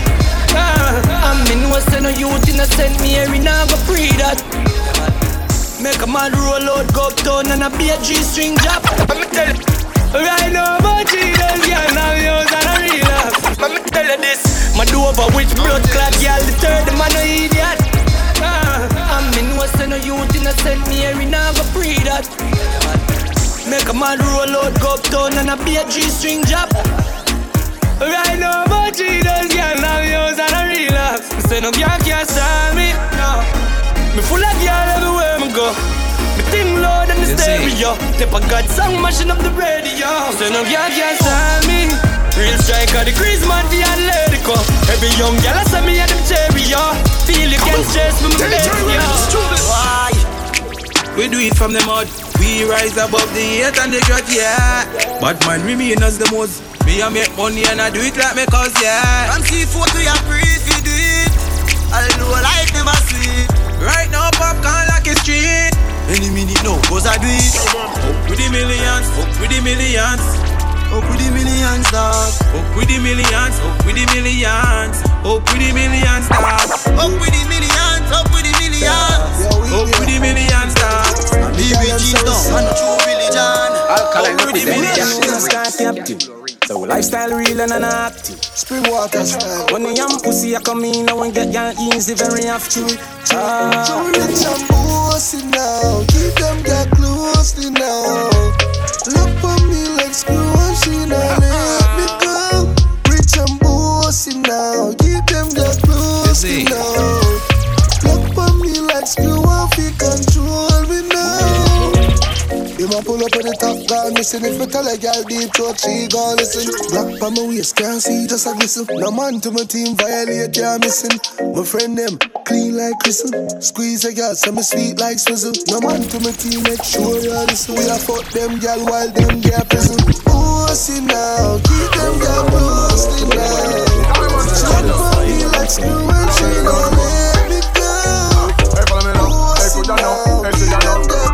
I'm in no say no youth innocent me here, we now go free that. Make a man roll out, go uptown and a be a G-string drop. Let me tell you. Right now, but Jesus, yeah, now yours and a tell you this. My over blood clot girl, the third man no idiot. I'm in no say no youth innocent me here, we now go free that. Make a man roll out, go uptown and a be a G-string drop. Right no girl can't style me, no. Me full of girl everywhere me go. Me team load in the stereo. Tip a God song mashing up the radio. Say no girl can't style me. Real striker, the grease man, the Atletico. Every young girl I say me at them cherry, yo. Feel you can chase me, baby, yo. Why? We do it from the mud. We rise above the hate and the grudge, yeah. But man remain as the most. Me I make money and I do it like me cause, yeah. From C4 to your breathe, you do it. Although life never sweet. Right now, Popcaan like a street. Any minute now, cause I do it. Up with the millions, up with the millions. Up with the millions, dog. Up with the millions, up with the millions. Up with the millions, dog. Up with the millions, up with the millions. Up with the millions, dog. Leave it cheap down, and true religion. Alkaline represent so lifestyle real and an active. Spring water style. When the young pussy I come in, I won't get y'all easy, very after. Ah. So rich and bossy now. Keep them get closely now. Look for me like screw and she not let me go. Rich and bossy now. Keep them get closely now. Pull up at the top, girl, missing If me tell a girl deep throat, she gon' listen Black pa my waist, can't see, just a glisten No man to my team, violate, yeah, missing. My friend them, clean like crystal. Squeeze a girl, so me sweet like swizzle. No man to my team, make sure you listen. We a fuck them girl while them get prison. Pussy now, keep them girl pussy now. Stop for me like screw and she don't let me go Hey, follow me now, hey, could ya know, hey,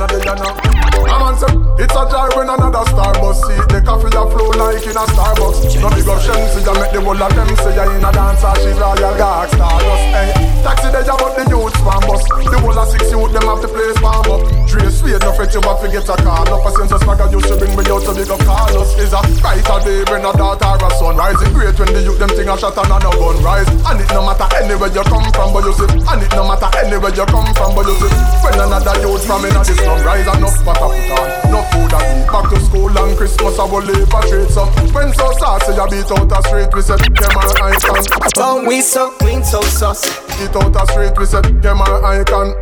you wanna do, ya know. I'm on some, it's a drive when another star bus See the coffee a flow like in a Starbucks. No big up Shenseea, ya make the whole of them Say ya in a dancer, ah, she royal gag Stardust, hey Taxi they ya but the youth swan bus The whole of six youth, them have the place warm up. Dre sweet, no fret you but forget a call up. A sense of swagger used to bring me out to big up. Carlos Is a brighter day when a daughter a son Rising great when the youth them thing a shot and a no gun rise. And it no matter anywhere you come from but you see. And it no matter anywhere you come from but you see. When another youth from in a this slum rise Enough what I put on, no food I eat. Back to school and Christmas I will live a treat. Some When so saucy you beat out a street We said them are icon Don't we so clean so saucy Beat out a street we said them are icon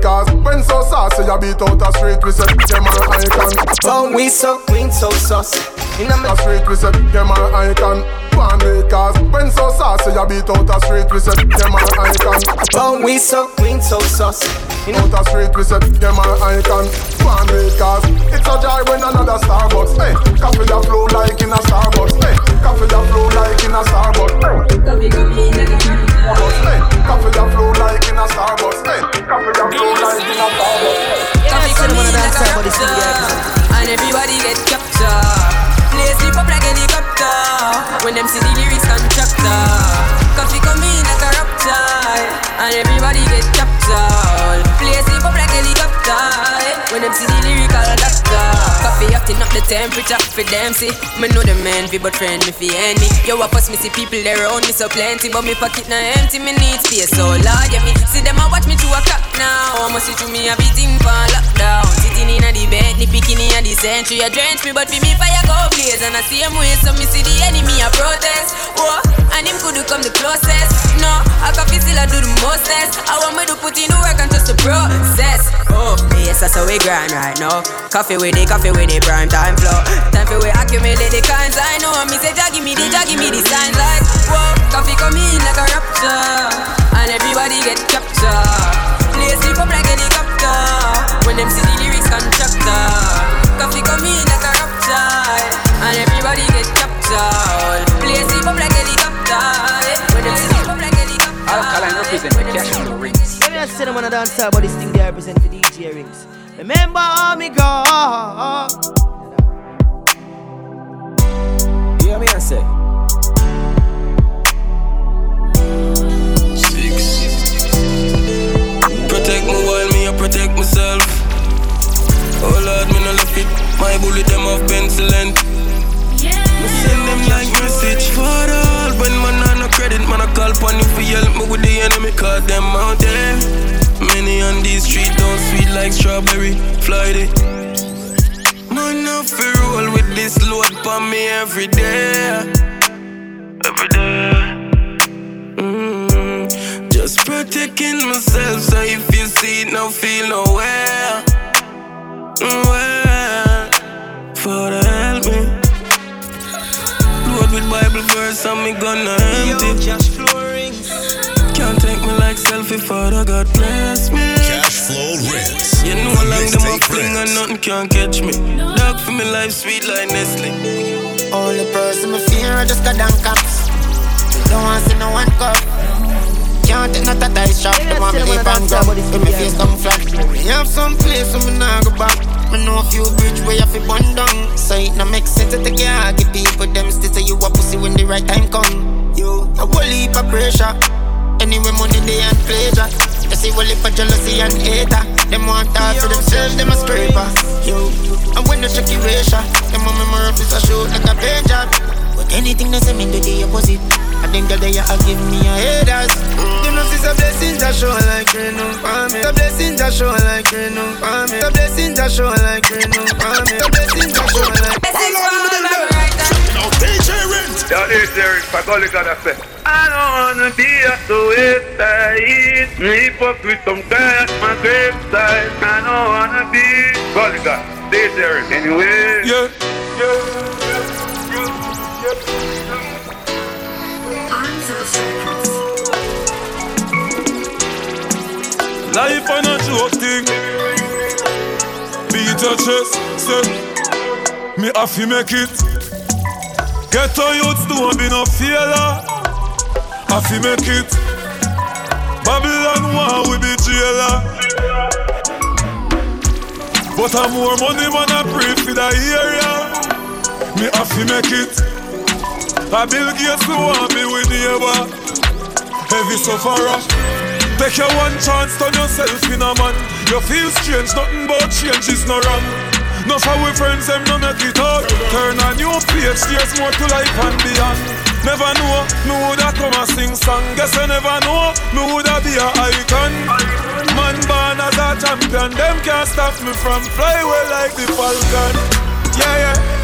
cause when so saucy you beat out a street We said them are icon. Don't we so clean so saucy. In a street we said them are icon cause when so saucy you beat out a street We said them are icon. Don't we so clean so saucy Out a street we say them are icon One rate cause it's a joy when another Starbucks Hey, coffee that flow like in a Starbucks Hey, coffee that flow like in a Starbucks Hey, coffee that flow like in a Starbucks Hey, coffee that flow like in a Starbucks Koffee come in like a rapture And everybody get captured Play sleep up like helicopter. When them see the lyrics contractor Koffee come in rapture And everybody get captured Play sleep up like helicopter. When them see the lyrical doctor Koffee acting up the temperature for them see. Me know the man fi but friend me fi enemy Yo I pass me see people there around me so plenty But me pocket na empty me need space. So Lord yeah me See them a watch me to a clock now. Almost see through me a beating for lockdown. Sitting in a the bed, ni picking in a the century A drench me but fi me fire go blaze. And I see him way so me see the enemy a protest. Oh, and him could come the closest. No, I can still I do the mostest I want me to put in the work and just the process. Oh, yes that's how we grind right now. Koffee with it, coffee with it, prime time flow. Time for we accumulate the kinds. I know Me say jaggy me, they jaggy me the signs. Like Whoa, Koffee come in like a rapture. And everybody get captured. Play sleep up like a helicopter. When them see the lyrics contractor Rinse. Let me just say them on a dance uh, but this thing they represent the DJ Rinse Remember how me go Hear me and say. Protect me while me I protect myself. Oh Lord, me no left it. My bullet them off penicillin. Me send them like message for all. When man on no credit, man I call pon you for help me with the enemy, cause them out there. Like strawberry. Fly it. Man, I feel roll with this load pon me every day. Every day. Mm, just protecting myself, so if you see it, no feel nowhere. Where? Father, help me. Load with Bible verse, and me gonna empty. Can't take me like selfie, Father, God bless me. Cash flow rinse. You know, long them a fling and nothing can catch me. Dog for me life sweet like Nestle. Only person me fear I just got down cops. Don't want to see no one cup. Can't take no tata shop. Don't want me deep and grab. When me face come flat. Me have some place where me nah go back. Me know a few bridge where you fi burn down. So it no make sense to take your heart. Give people them still say you a pussy when the right time come. Yo, a whole heap of pressure. Anyway, money they and pleasure. You see, well, if a jealousy and hater, them want talk for themselves, them a scraper. Yo, and when they check your ratio, them a memory of this a shoot like a page job. But anything they say me do the opposite. I think that they are give me a haters. You know, see the blessings that show like rain on for me. The blessings that show like rain on for me. The blessings that show like rain on for me. The blessings that show like. Blessings fall like Now DJ Rinse. Yeah, this Eric, I call it gotta. I don't wanna be a suicide. Hypocrite, some guy at my graveside. I don't wanna be. God. This Eric, anyway. Yeah, Life and a joke thing. Beat your chest, say me have to make it. Get on youths don't be no failure. Have to make it. Babylon want we be jailer. But I'm more money man I pray for the area. Me have to make it. I Bill Gates who want me with neighbor. Heavy sufferer. Take your one chance, turn yourself in a man. You feel strange, nothing but change is no wrong. No for we friends, them no make it out. Turn a new page, there's more to life and beyond. Never know, me woulda come and sing song. Guess I never know, me woulda be a icon. Man born as a champion, them can't stop me from fly away like the falcon. Yeah, yeah.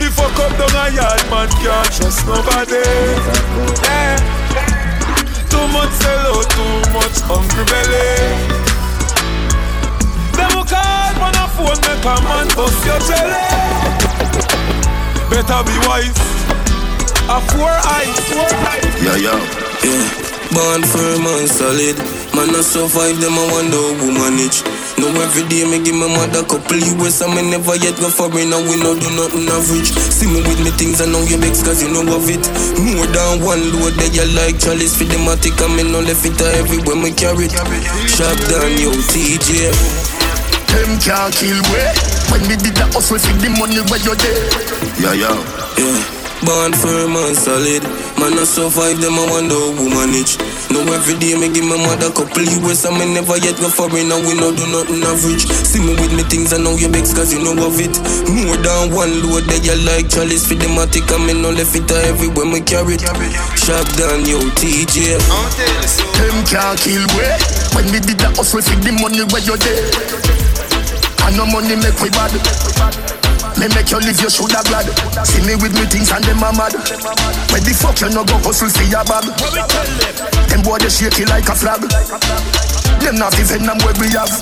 If I come down a yard, man can't trust nobody. Yeah. Too much sell out, too much hungry belly. Them who man a phone, make a man bust your jelly. Better be wise. A four eyes. Yo, yo, yeah. Born firm and solid. Man, I survive them, I wonder who manage. No, every day me give my mother couple US and me never yet go foreign and we no do nothing average. See me with me things I know you vex cause you know of it. More than one load that you like chalice for the matic and me no left it uh, everywhere me carry it. Shop down yo TJ. Them can't kill we. When we did the hustle for the money where you there Yeah, yeah. Yeah. Born firm and solid. Man, I survive them, I wonder who manage. No, every day me give my mother couple US and me never yet go foreign and we no do nothing average. See me with me things I know you vex cause you know of it. More than one load that you like chalice for the matic and me no left it everywhere me carry it. Down, yo, TJ Them can't kill we. When we did the hustle for the money where you there And no money make we bad me make you live, you shoulda glad. See me with me things and them are mad. Where the fuck you no go hustle for your bag? Them boy they shaky like a flag. Them not even them where we have.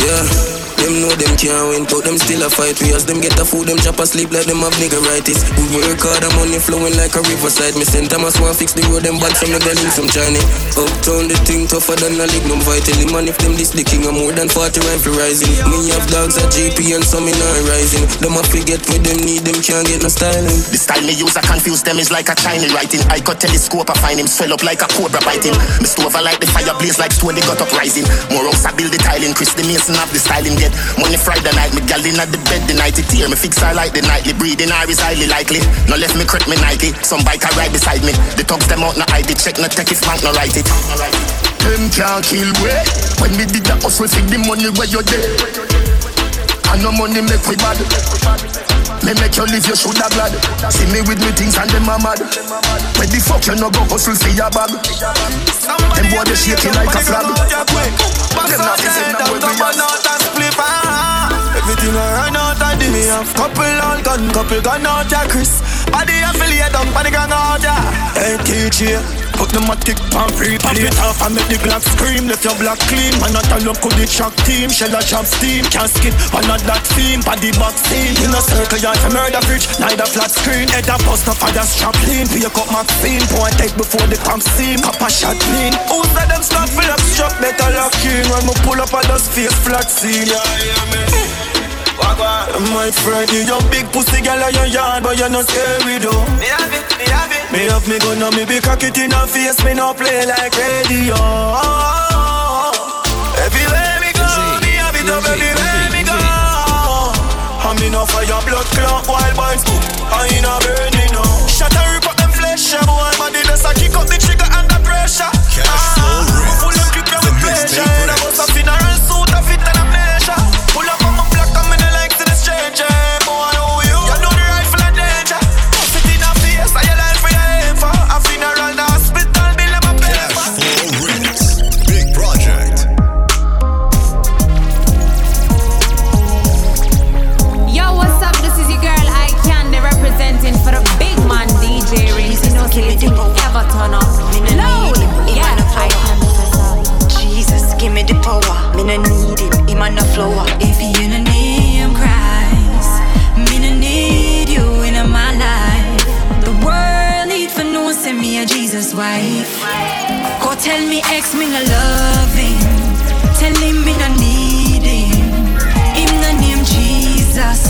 Yeah. Them know them can't win, but them still a fight we as them get the food, them chop asleep like them have niggeritis. We work hard, the money flowing like a riverside. Me send Thomas one fix the road, them bad some of them some Chinese. Uptown the thing tougher than a lignum vitae. Man, if them this licking, I'm more than 40 rifle rising. Me have dogs at GP and some in rising. Them a forget what them need, them can't get no styling. The style me use, I confuse them is like a Chinese writing. I got telescope, I find him swell up like a cobra biting. Me stove I like the fire blaze like stone, they got up rising. More house I build the tiling, Chris the Mason have the styling get. Money Friday night, me gal in at the bed the night it tear me fix her like the nightly breathing her is highly likely. No left me crack me Nike, some bike I ride beside me. The thugs them out no ID check no take if bank no write it. Them can't kill we when me did the hustle for the money where you there. And no money make we bad. Me make you live, you shoulda glad. See me with me things and them are mad. Where the fuck you no go hustle for your bag? Them boy they shaking like a flag. Them not even know where we are. Everything I run out of the me have couple all gun, couple gun out ya Chris. Body affiliate down, body gang out ya. Hey Put the matic pan free, pop it off and make the black scream. Let your black clean, man not a could the shock team. Shell a job steam, casket, one not that theme. Body box team, in a circle yard for murder fridge, neither flat screen. Head a bust, no fire strap lean. Pick up Maxine, point take before the pump steam. Cup a shot clean. Who said them stop fill up struck, better lock in. When me pull up, I just face flat scene. Yeah, yeah, me. My friend, you your big pussy girl on your yard, but you're not scary though. Me have it, me have it. Me have me gun, me be cock it in her face, me no play like radio. Everywhere me go, me have it up everywhere me go. I'm in a fire, blood clot, wild boys, I in a burning wife. Go tell me ex me no him. Tell him me no need him. Him no name Jesus.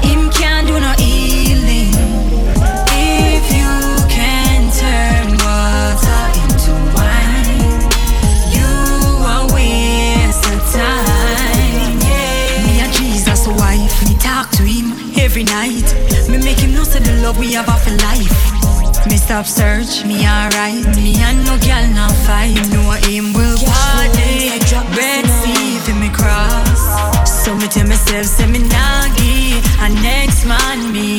Him can't do no healing. If you can turn water into wine. You are waste of time. Yeah. Me a Jesus wife, me talk to him every night. Me make him know say the love we have for life. Stop search, me alright. Me and no girl now fight. No him will party. Red sea for me cross. So me tell myself, say me nagi. And next man me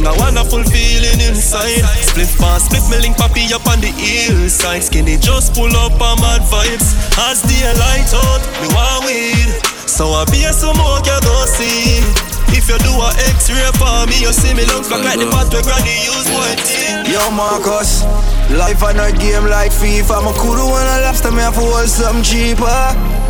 bring a wonderful feeling inside. Split fast, split me link papi up on the hillside. Skinny just pull up on mad vibes. As the light out, me want weed. So I be a some more you go see. If you do a X-ray for me, you see me look back like the pot where granny use white Yo, Marcus, life on a game like FIFA. I'm a cool one, a lobster, me have to hold something cheaper.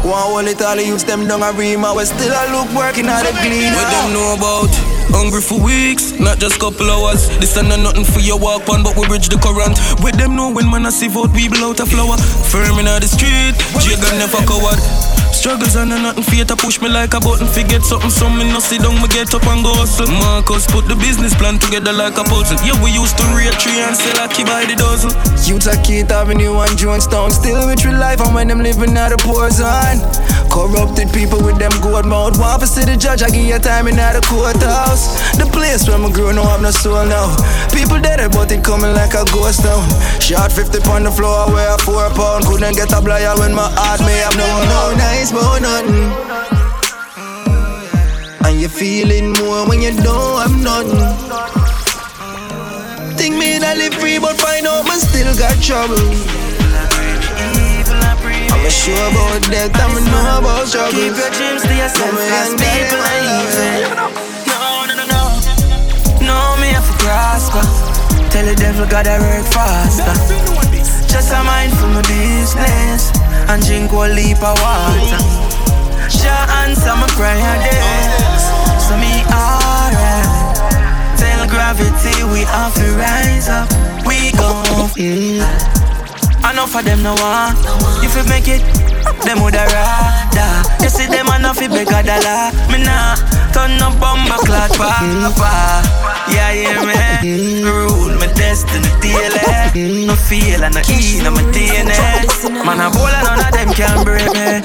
One hold it all, use them down a rima. We still a look working at the cleaner. What them know about? Hungry for weeks, not just couple hours. This ain't nothing for your walk on, but we bridge the current. With them know when man I see vote, we blow out a flower. Firm in the street, Jagan never coward. Struggles and nothing fear to push me like a button. Forget something, so me no sit down, me get up and go hustle. Marcus put the business plan together like a puzzle. Yeah, we used to rate tree and sell a key by the dozen. Youths a Keith Avenue and Jonestown Still with real life and when them living out the poor zone Corrupted people with them good mouth Want to see the judge, I give you time in the courthouse The place where my girl no have no soul now People dead but it coming like a ghost town Shot 50 on the floor, I weigh a 4 pound Couldn't get a blyer when my heart may have no No nice but nothing And you're feeling more when you don't have nothing Think me that live free, but find out man still got trouble. I'm sure about that, I'm know about trouble. Keep your dreams to yourself, cause people are evil. No, no, no, no. No, me have to prosper. Uh. Tell the devil gotta work faster. Just a mind for my business and drink one leap of water. Sure answer my prayer days, so me alright. Tell gravity we have to rise up. We gon' feel. Enough of them no want. If you make it, them woulda rather. You see them enough fi beg a dollar. Me nah turn up bomba clot papa. Yeah, yeah, me rule my destiny daily. No feel and no eat no my DNA. Man a bowl and none of them can break me.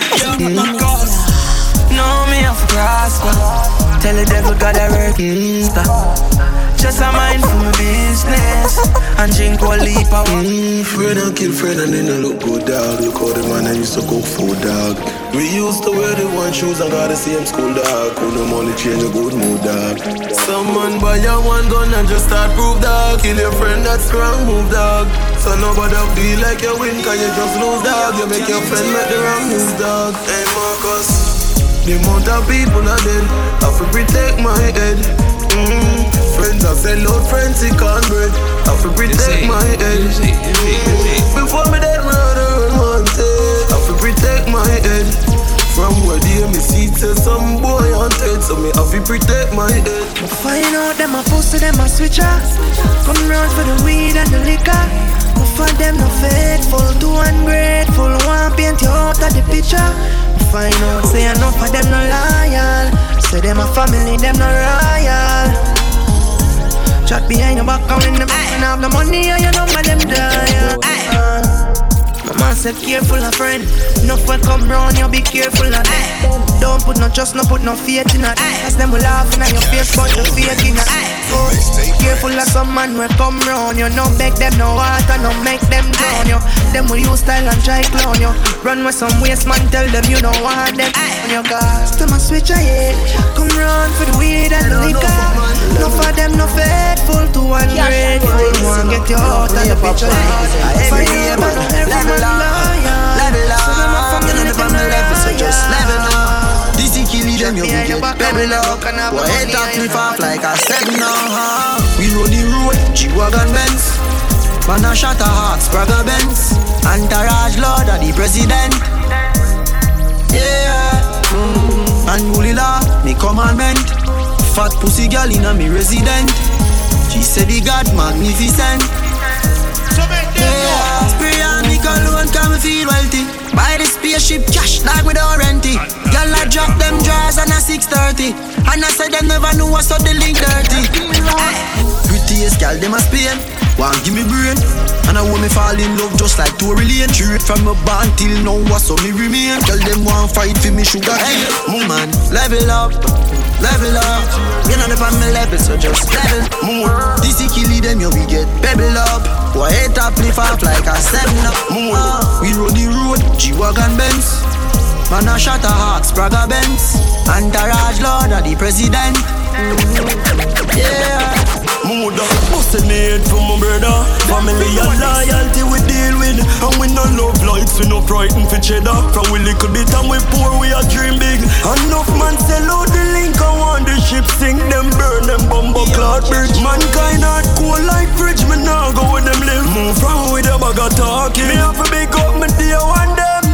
No me have to. Tell the devil gotta work Just a mind for my business. And drink one leap of Friend and kill friend and then I look good dog. Look how the man I used to cook food dog. We used to wear the one shoes and got the same school dog. Could no money change a good mood dog. Someone buy a one gun and just start prove dog. Kill your friend that's strong move dog. So nobody feel like you win cause you just lose dog. You make your friend make the wrong move dog. Hey Marcus. The amount of people are dead, I to protect my head. Mm. Friends, I sell out friends, he can't bread. I have to protect my head. Before me dead, murder and wanted. I have to protect my head. From where they me see to some boy haunted, so me have to protect my head. I find out them a pussy, them a switcher. Come round for the weed and the liquor. For them no faithful, too ungrateful. One paint you out of the picture. Find out, say enough of them no loyal. Say them a family, them no royal. Chat behind your back and when them and have the money and you know my them die. My man said careful of friend. No will come round, you be careful of them. Don't put no trust, no put no faith in it. Cause them will laugh in your face, but the fake in it. Oh, careful of some man will come round. You no beg them no water, no make them drown you. Them will use style and try clown you. Run with some waste man, tell them you don't want them on your guard. Them a switch a head. Come round for the weed and the liquor. No for them, no faithful to one grade. You want get you out of the picture. You, man, every man liar. Level up, you know the family level, so just level up. This is killing them, you will get pebble up. Boy, head up, cliff off like I said now. We rode the road, G-Wagon Benz. Man a shot a heart, Sprague Benz. Entourage Lord of the President. Yeah. Mm. And Mulila, me commandment. Fat pussy girl in a me resident. She said the God magnificent. Yeah. Spray on me cologne, can me feel wealthy. Buy the spaceship cash like we don't rent it. Girl, I drop them drawers on a 630. And I said them never knew what's up the link dirty. Prettiest girl, them a Spain. Want give me brain. And I want me fall in love just like Tory Lane. Straight from a band till now what's so me remain. Tell them want fight for me sugar. Cane Move man, level up, level up. You know the family level so just level. More This is kill them you we get pebble up. Boy head top lift off like a seven up. More ah, We rode the road, G-Wagon Benz. Man a shot a heart, Sprague Benz. Entourage Lord of the President. Yeah. Mood up, it from my brother. Family and loyalty we deal with, and we no love lights, we no frightened for cheddar. From we little bit and we poor, we a dream big. Enough man sell out the link, I want the ship sink them, burn them bumbo cloud bridge. Mankind hard cool like fridge, me now go with them live. Move from with a bag of talking. Me have to big up me dear one them.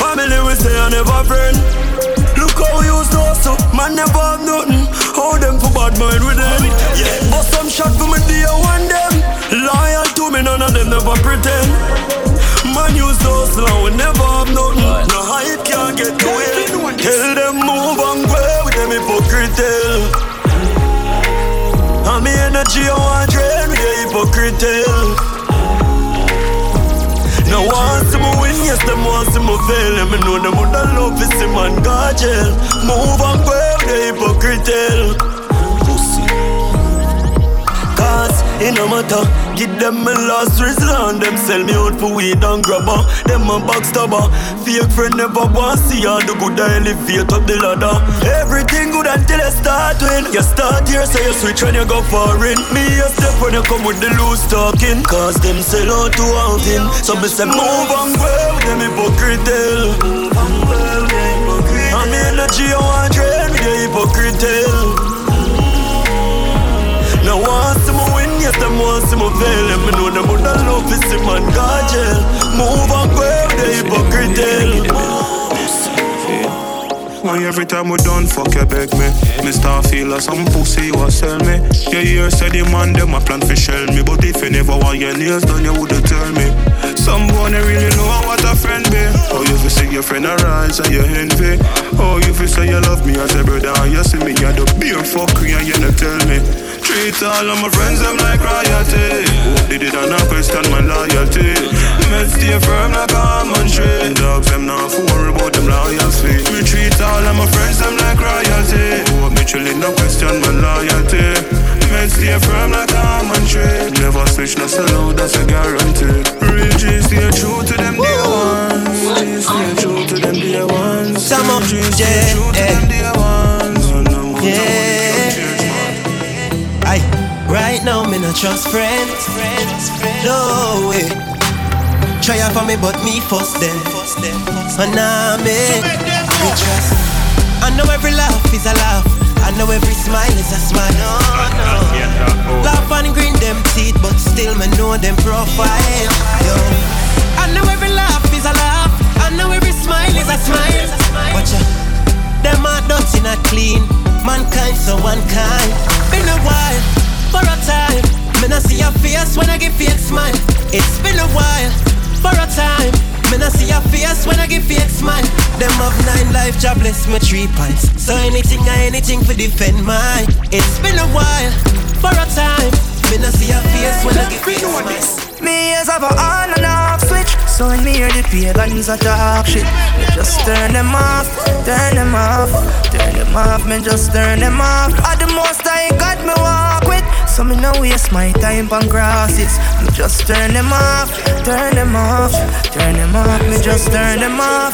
Family we say I never friend. Look how we used to hustle, man never have nothing. How them for bad mind with them? Yeah, but some shot for me day one them. Loyal to me, none of them never pretend. Man to hustle and we never have nothing. No hype can't get to it. Tell them move and go with them hypocrite. And me energy I want drain with the hypocrite. No one see me win, yes, them want see me fail. And me know them would love to see man go jail. Move and with the hypocrite. Pussy. Cause it no matter, give them my last resort. And them sell me out for weed and grabber. Them a backstabber. Fake friend never want to see all the good I elevate up the ladder. Everything good until I start win. You start here, so you switch when you go foreign. Me a step when you come with the loose talking. Cause them sell out to outing. So me say move go with them hypocrite. I'm energy, I want drain with the hypocrite. Fail. And me know them would love to see man go jail. Move and with the hypocrite. Why every time we done fuck you beg me Me start feel like some pussy you sell me You hear say the man them a plan for shell me But if you never want your nails done you woulda tell me Some boy they really know what a friend be Oh you fi see your friend arise and you envy Oh you fi say you love me as a brother And you see me you the beer fuckery and you not tell me Treat all of my friends them like royalty. Hope they did not question my loyalty. Me stay firm like a almond tree. Dogs them not for worry about them loyalty. Me treat all of my friends them like royalty. Hope me chillin' no question my loyalty. Me stay firm like a almond tree. Never switch no sell out that's a guarantee. Real G stay true to them dear ones. Stay true to them dear ones. Some of G stay true to them dear ones. Yeah. Me no trust friends. No way. Try out for me, but me first them. And now me, me trust. I know every laugh is a laugh. I know every smile is a smile. No, no. Laugh and grin them teeth, but still me know them profile. Yo. I know every laugh is a laugh. I know every smile is a smile. Watch out. Them are dirty, not clean. Mankind, so one kind. Been a while, for a time. Me not see your face when I give fake smile. It's been a while, for a time. Me not see your face when I give fake smile. Them have nine life, jobless, me three pints. So anything or anything for defend mine. It's been a while, for a time. Me not see your face when I give fake smile. Me ears have a on and off switch So when me hear the pagans a talk shit Me just turn them off, turn them off Turn them off, me just turn them off At the most I got me walk So me no waste my time on grasses. Me just turn them off, turn them off Turn them off, me just turn them off.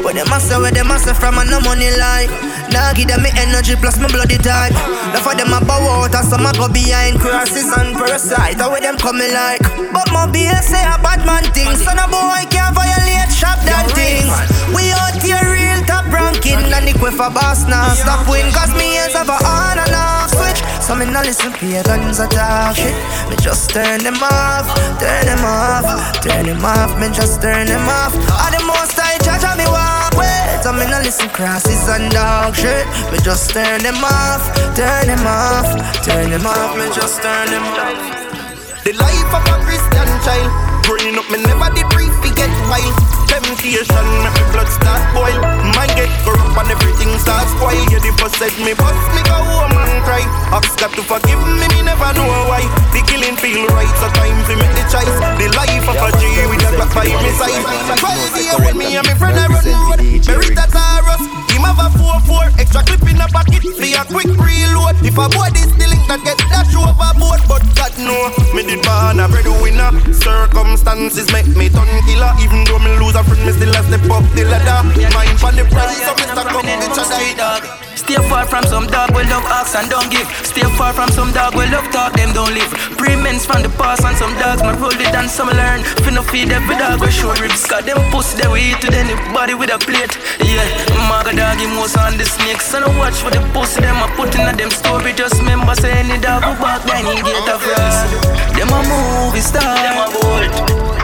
What them a say, what them a say from a no money line. Nah give them me energy plus me bloody type. Now for them a bow out and some a go behind crosses and parasite. How with them coming like? But my beer say a bad man thing. So no boy can't violate shop that thing. We out here real top ranking. And the for boss now stop win. Cause me ears have a on and off switch So me no listen to your guns a talk shit Me just turn them off, turn them off Turn them off, me just turn them off. All the most I charge me walk with. So me no listen crosses and dog shit. Me just turn them off, turn them off Turn them off, me just turn them off. The life of a Christian child. Growing up, me never did brief, we get wild Temptation, make me blood start boil. Man get corrupt and everything starts spoil. Yeah, the boss said me bust, me go home and cry. Ask God to forgive me, me never know why. The killing feel right, so time to make the choice. The life of a G with a Glock by my side Twelve year when me and my friend I run road. Bury that Taurus, him have a 4-4 Extra clip in the pocket, for a quick reload. If a boy this the link that get dash overboard. But God know, me did born a breadwinner. Circumstances make me turn killer. Even though me lose a friend, me still a step up the ladder Mind for the price, so me stack up the cheddar Stay far from some dog will love ox and don't give. Stay far from some dog will love talk, them don't live. Pre-mens from the past and some dogs might roll it and some learn. Finna feed every dog with show ribs. Cause them pussy they we eat to them body with a plate. Yeah, maga dog him most on the snakes. And I watch for the pussy them I put in a them story. Just remember say any dog who back then he get a first. Them a movie star, them a bold.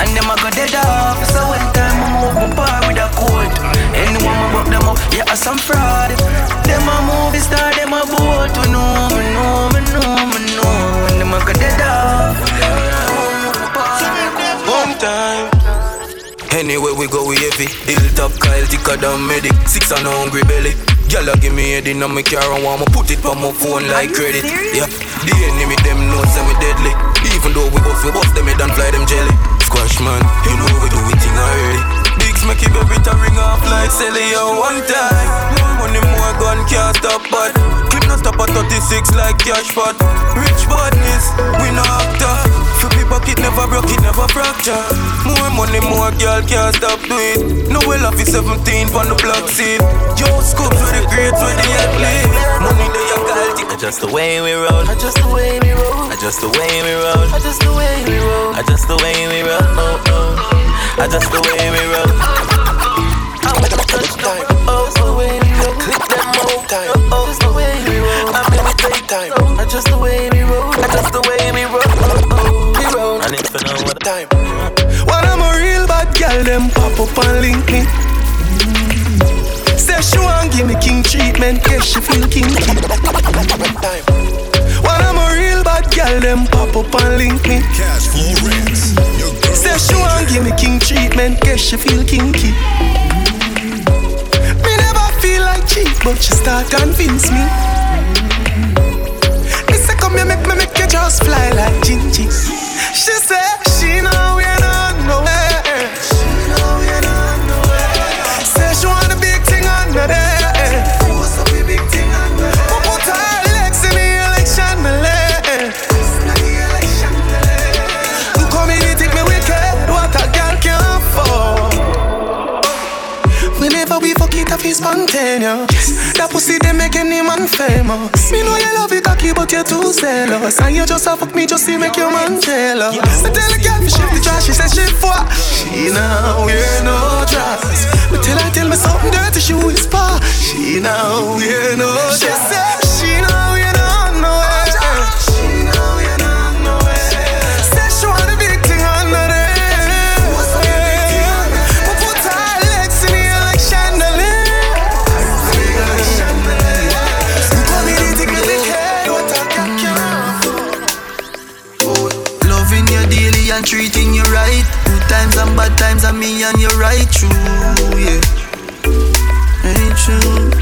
And them a go dead off. So when time I move my bar with a cold Anyone I buck them up, yeah, I some fraud. Them a movie star, them a boat We know, me know, me know, me know. And them a go dead off. One time. Anyway we go we heavy. Hilltop Kyle thicker than medic. Six and a hungry belly. Girl give me head in my car and want me put it on my phone like credit. Yeah, the enemy them know say me deadly. Even though we both we bust them head and fly them jelly Squash man, you know we do it thing already. Bigs make it baby to ring off like on one time. Money, more gun can't stop, but clip not stop at 36 like cash pot. Rich badness, we no actor. For me pocket never broke, it never fracture. More money, more girl can't stop do it. No well off 17 on the block seat. Yo, scoop for the greats where they at play. Money they are guilty. Just the way we roll. Just the way we roll. Just the way we roll. Just the way we roll. Just the way we roll. Oh, oh. Just the way we roll. I'm at the touch time. Oh, just the way we roll. Click them more time. Oh, just the way we roll. I'm in the daytime. Just the way we roll. Just the way we roll. Them pop up and link me. Say she want give me king treatment, yes she feel kinky. When I'm a real bad girl, them pop up and link me. Cash flow rinse. Say she want give me king treatment, yes she feel kinky. Me never feel like cheap, but she start convince me. Me say come here, make me make you just fly like Gingy. She say she know we spontaneous. That pussy they make any man famous. Me know you love it cocky, but you're too zealous. And you just a fuck me just to make your man jealous. I tell a girl to shift the trash, she says she for. She now wear no dress. But tell her tell me something dirty, she whisper. She now wear no dress. Times bad me and you right true, yeah. Ain't true.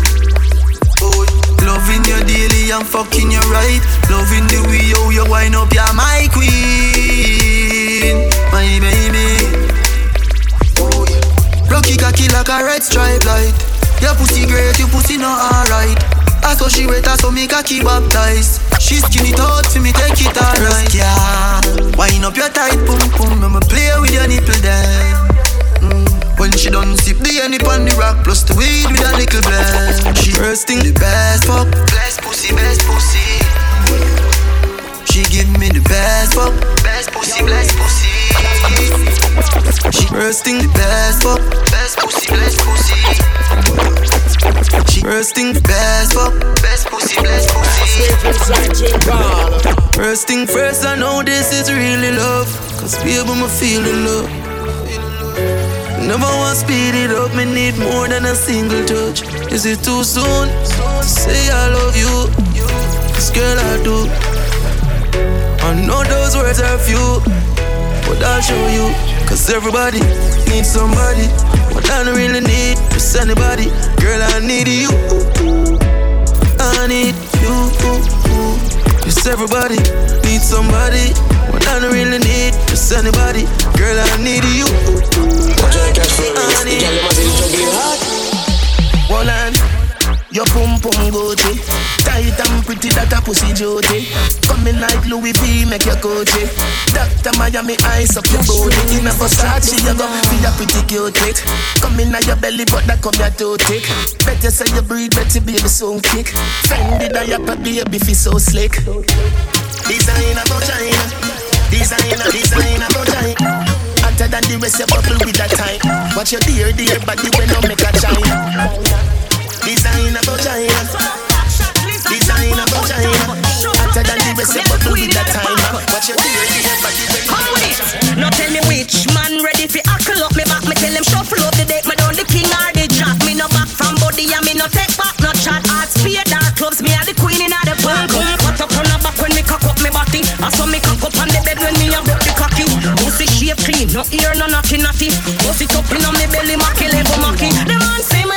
Loving you daily and fucking you right. Loving the way how you wind up, you're my queen, my baby. Rocky cocky like a red stripe light. Your pussy great, your pussy not alright. I saw she wet, I saw me cocky baptized. She skin it out for me, take it alright. Yeah, wind up your tight pum pum, I'ma play with your nipple then. Mm. When she done sip the honey on the rock plus the weed with a little blend. She first thing the best fuck, best pussy, best pussy. She give me the best fuck, best pussy, best pussy. She first thing the best fuck, best pussy, best pussy. First thing best fuck, best pussy, best pussy. First thing first, I know this is really love, cause baby, I'ma feel the love. Never want speed it up, me need more than a single touch. Is it too soon to say I love you? Cause girl, I do. I know those words are few, but I'll show you. Cause everybody needs somebody. What I don't really need is anybody. Girl, I need you. I need you. Yes, everybody needs somebody. What I don't really need is anybody. Girl, I need you. I need you. Hold on, your pum pum Gucci, tight and pretty that a pussy duty. Coming like Louis V, make your coachy. Doctor Miami, eyes up your body. In a Versace, you go feel a pretty cute lit. Come in your belly, but that come your too thick. Better say you breathe, better baby soon kick. Fendi diaper, baby, feel so slick. Designer vagina, designer, designer vagina. Hotter than the rest, you bubble with that time. Watch your dear, dear body when you make a china. Designer vagina, designer vagina. Hotter than the rest, you bubble with that time. Watch your dear body Come with it. Now tell me which man ready fi hackle up me back. Me tell him shuffle up the deck. Me done the king or the jack. Me no back from body and me no take back no chat. Hard spear dark clubs. Me are the queen in the park. What up on back when me cock up me body. I saw me cock up on the bed when me a broke the cocky. Pussy shape clean, no ear, no naughty naughty. Pussy up in on me belly, macky level macky. The man say me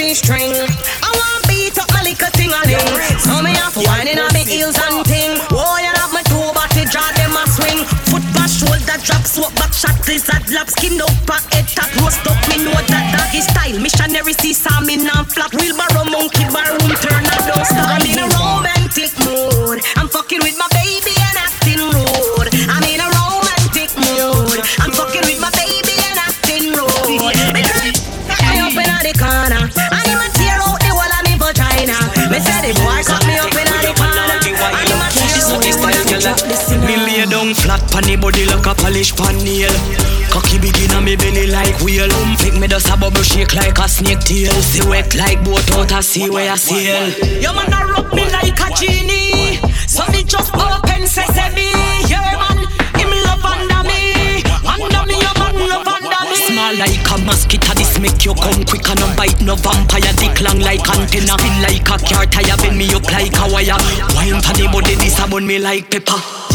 I'm a little G string. I want beat up my little ting a ling. So me have whining on me heels and ting. Oh, you have my two body jaw them a swing. Foot back, shoulder drop, swap back, shot lizard lap, skin up, back, head tap, roast up. Me know that doggy style. Missionary see saw me now flap. Wheelbarrow monkey bar room turn a don't stop. I'm in a pan the body like a polish pan nail. Cocky begin on me belly like wheel. Flick me just a bubble shake like a snake tail. See wet like boat out a sea where I sail. Your man a rub me like a genie, so me just open sesame. Yeah man, him love under me, under me your man love under me. Small like a mosquito, this make you come quick and no bite no vampire. Dick long like antenna, feel like a car tire, bend me up like a wire. Wine for the body, this a me like pepper.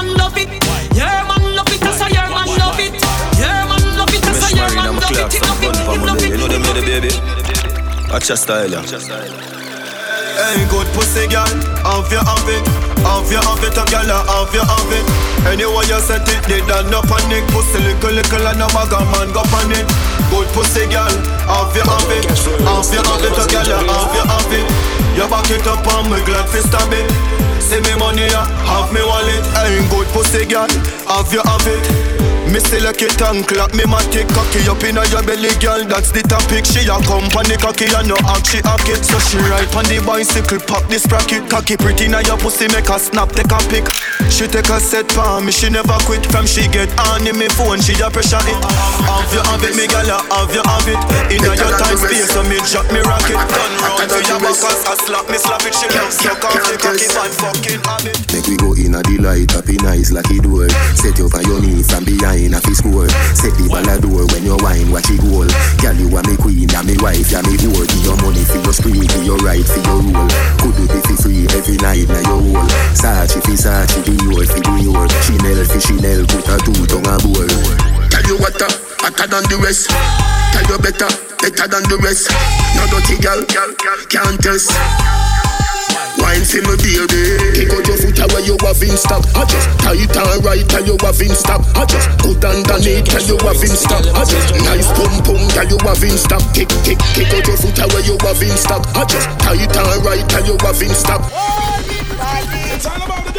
Man love it. Your man love it, so your man love it. Your man love it, so your man love it. He love it, he love it. You know them know the baby. Watch your style, yeah. Hey, good pussy girl, have you have it, have you have it, a girl, have you have it. Anyway you set it, they done no panic. Pussy little little and no bag a man go panic. Good pussy girl, have you have it, have you have it, a girl, have you have it. You back it up and me glad fi stab it. See me money, yeah, have me wallet. I ain't good pussy girl, have you have it. Me select it and clap me matic cocky up inna your belly, girl. That's the topic. She a company cocky and no act she hack it. So she ride on the bicycle, pop this sprocket. Cocky pretty inna your pussy, make her snap, take a pic. She take a set for me, she never quit. From she get on in me phone, she a pressure it. Have you have it, me gal, have you have it. Inna your time space, so me drop me rocket. Turn round to your back, I slap me, slap it. She love suck off the cocky, man, fucking have. Make we go in a delight, happy nice like it door. Set you your knees from behind a fi score. Set the ball a door when you wine, watch it goal. Girl, you are me queen, and me wife, and me whore. Give your money for your spree, give your right for your rule. Could do fi free every night na your hole. Sachi fi Sachi, do your fi do your. Chanel fi Chanel, put a two tongue a bowl. Tell you what, uh, hotter than the rest. Tell you better, better than the rest. No dirty girl, can't test. Wine for me baby. Kick out your foot away you have in stock? I just tight and right tell you have in stock? I just good underneath tell you have in stock? I just nice pum pum tell you have in stock? Kick kick kick out your foot away you have in stock? I just tight and right tell you have in stock It's all about the girls then.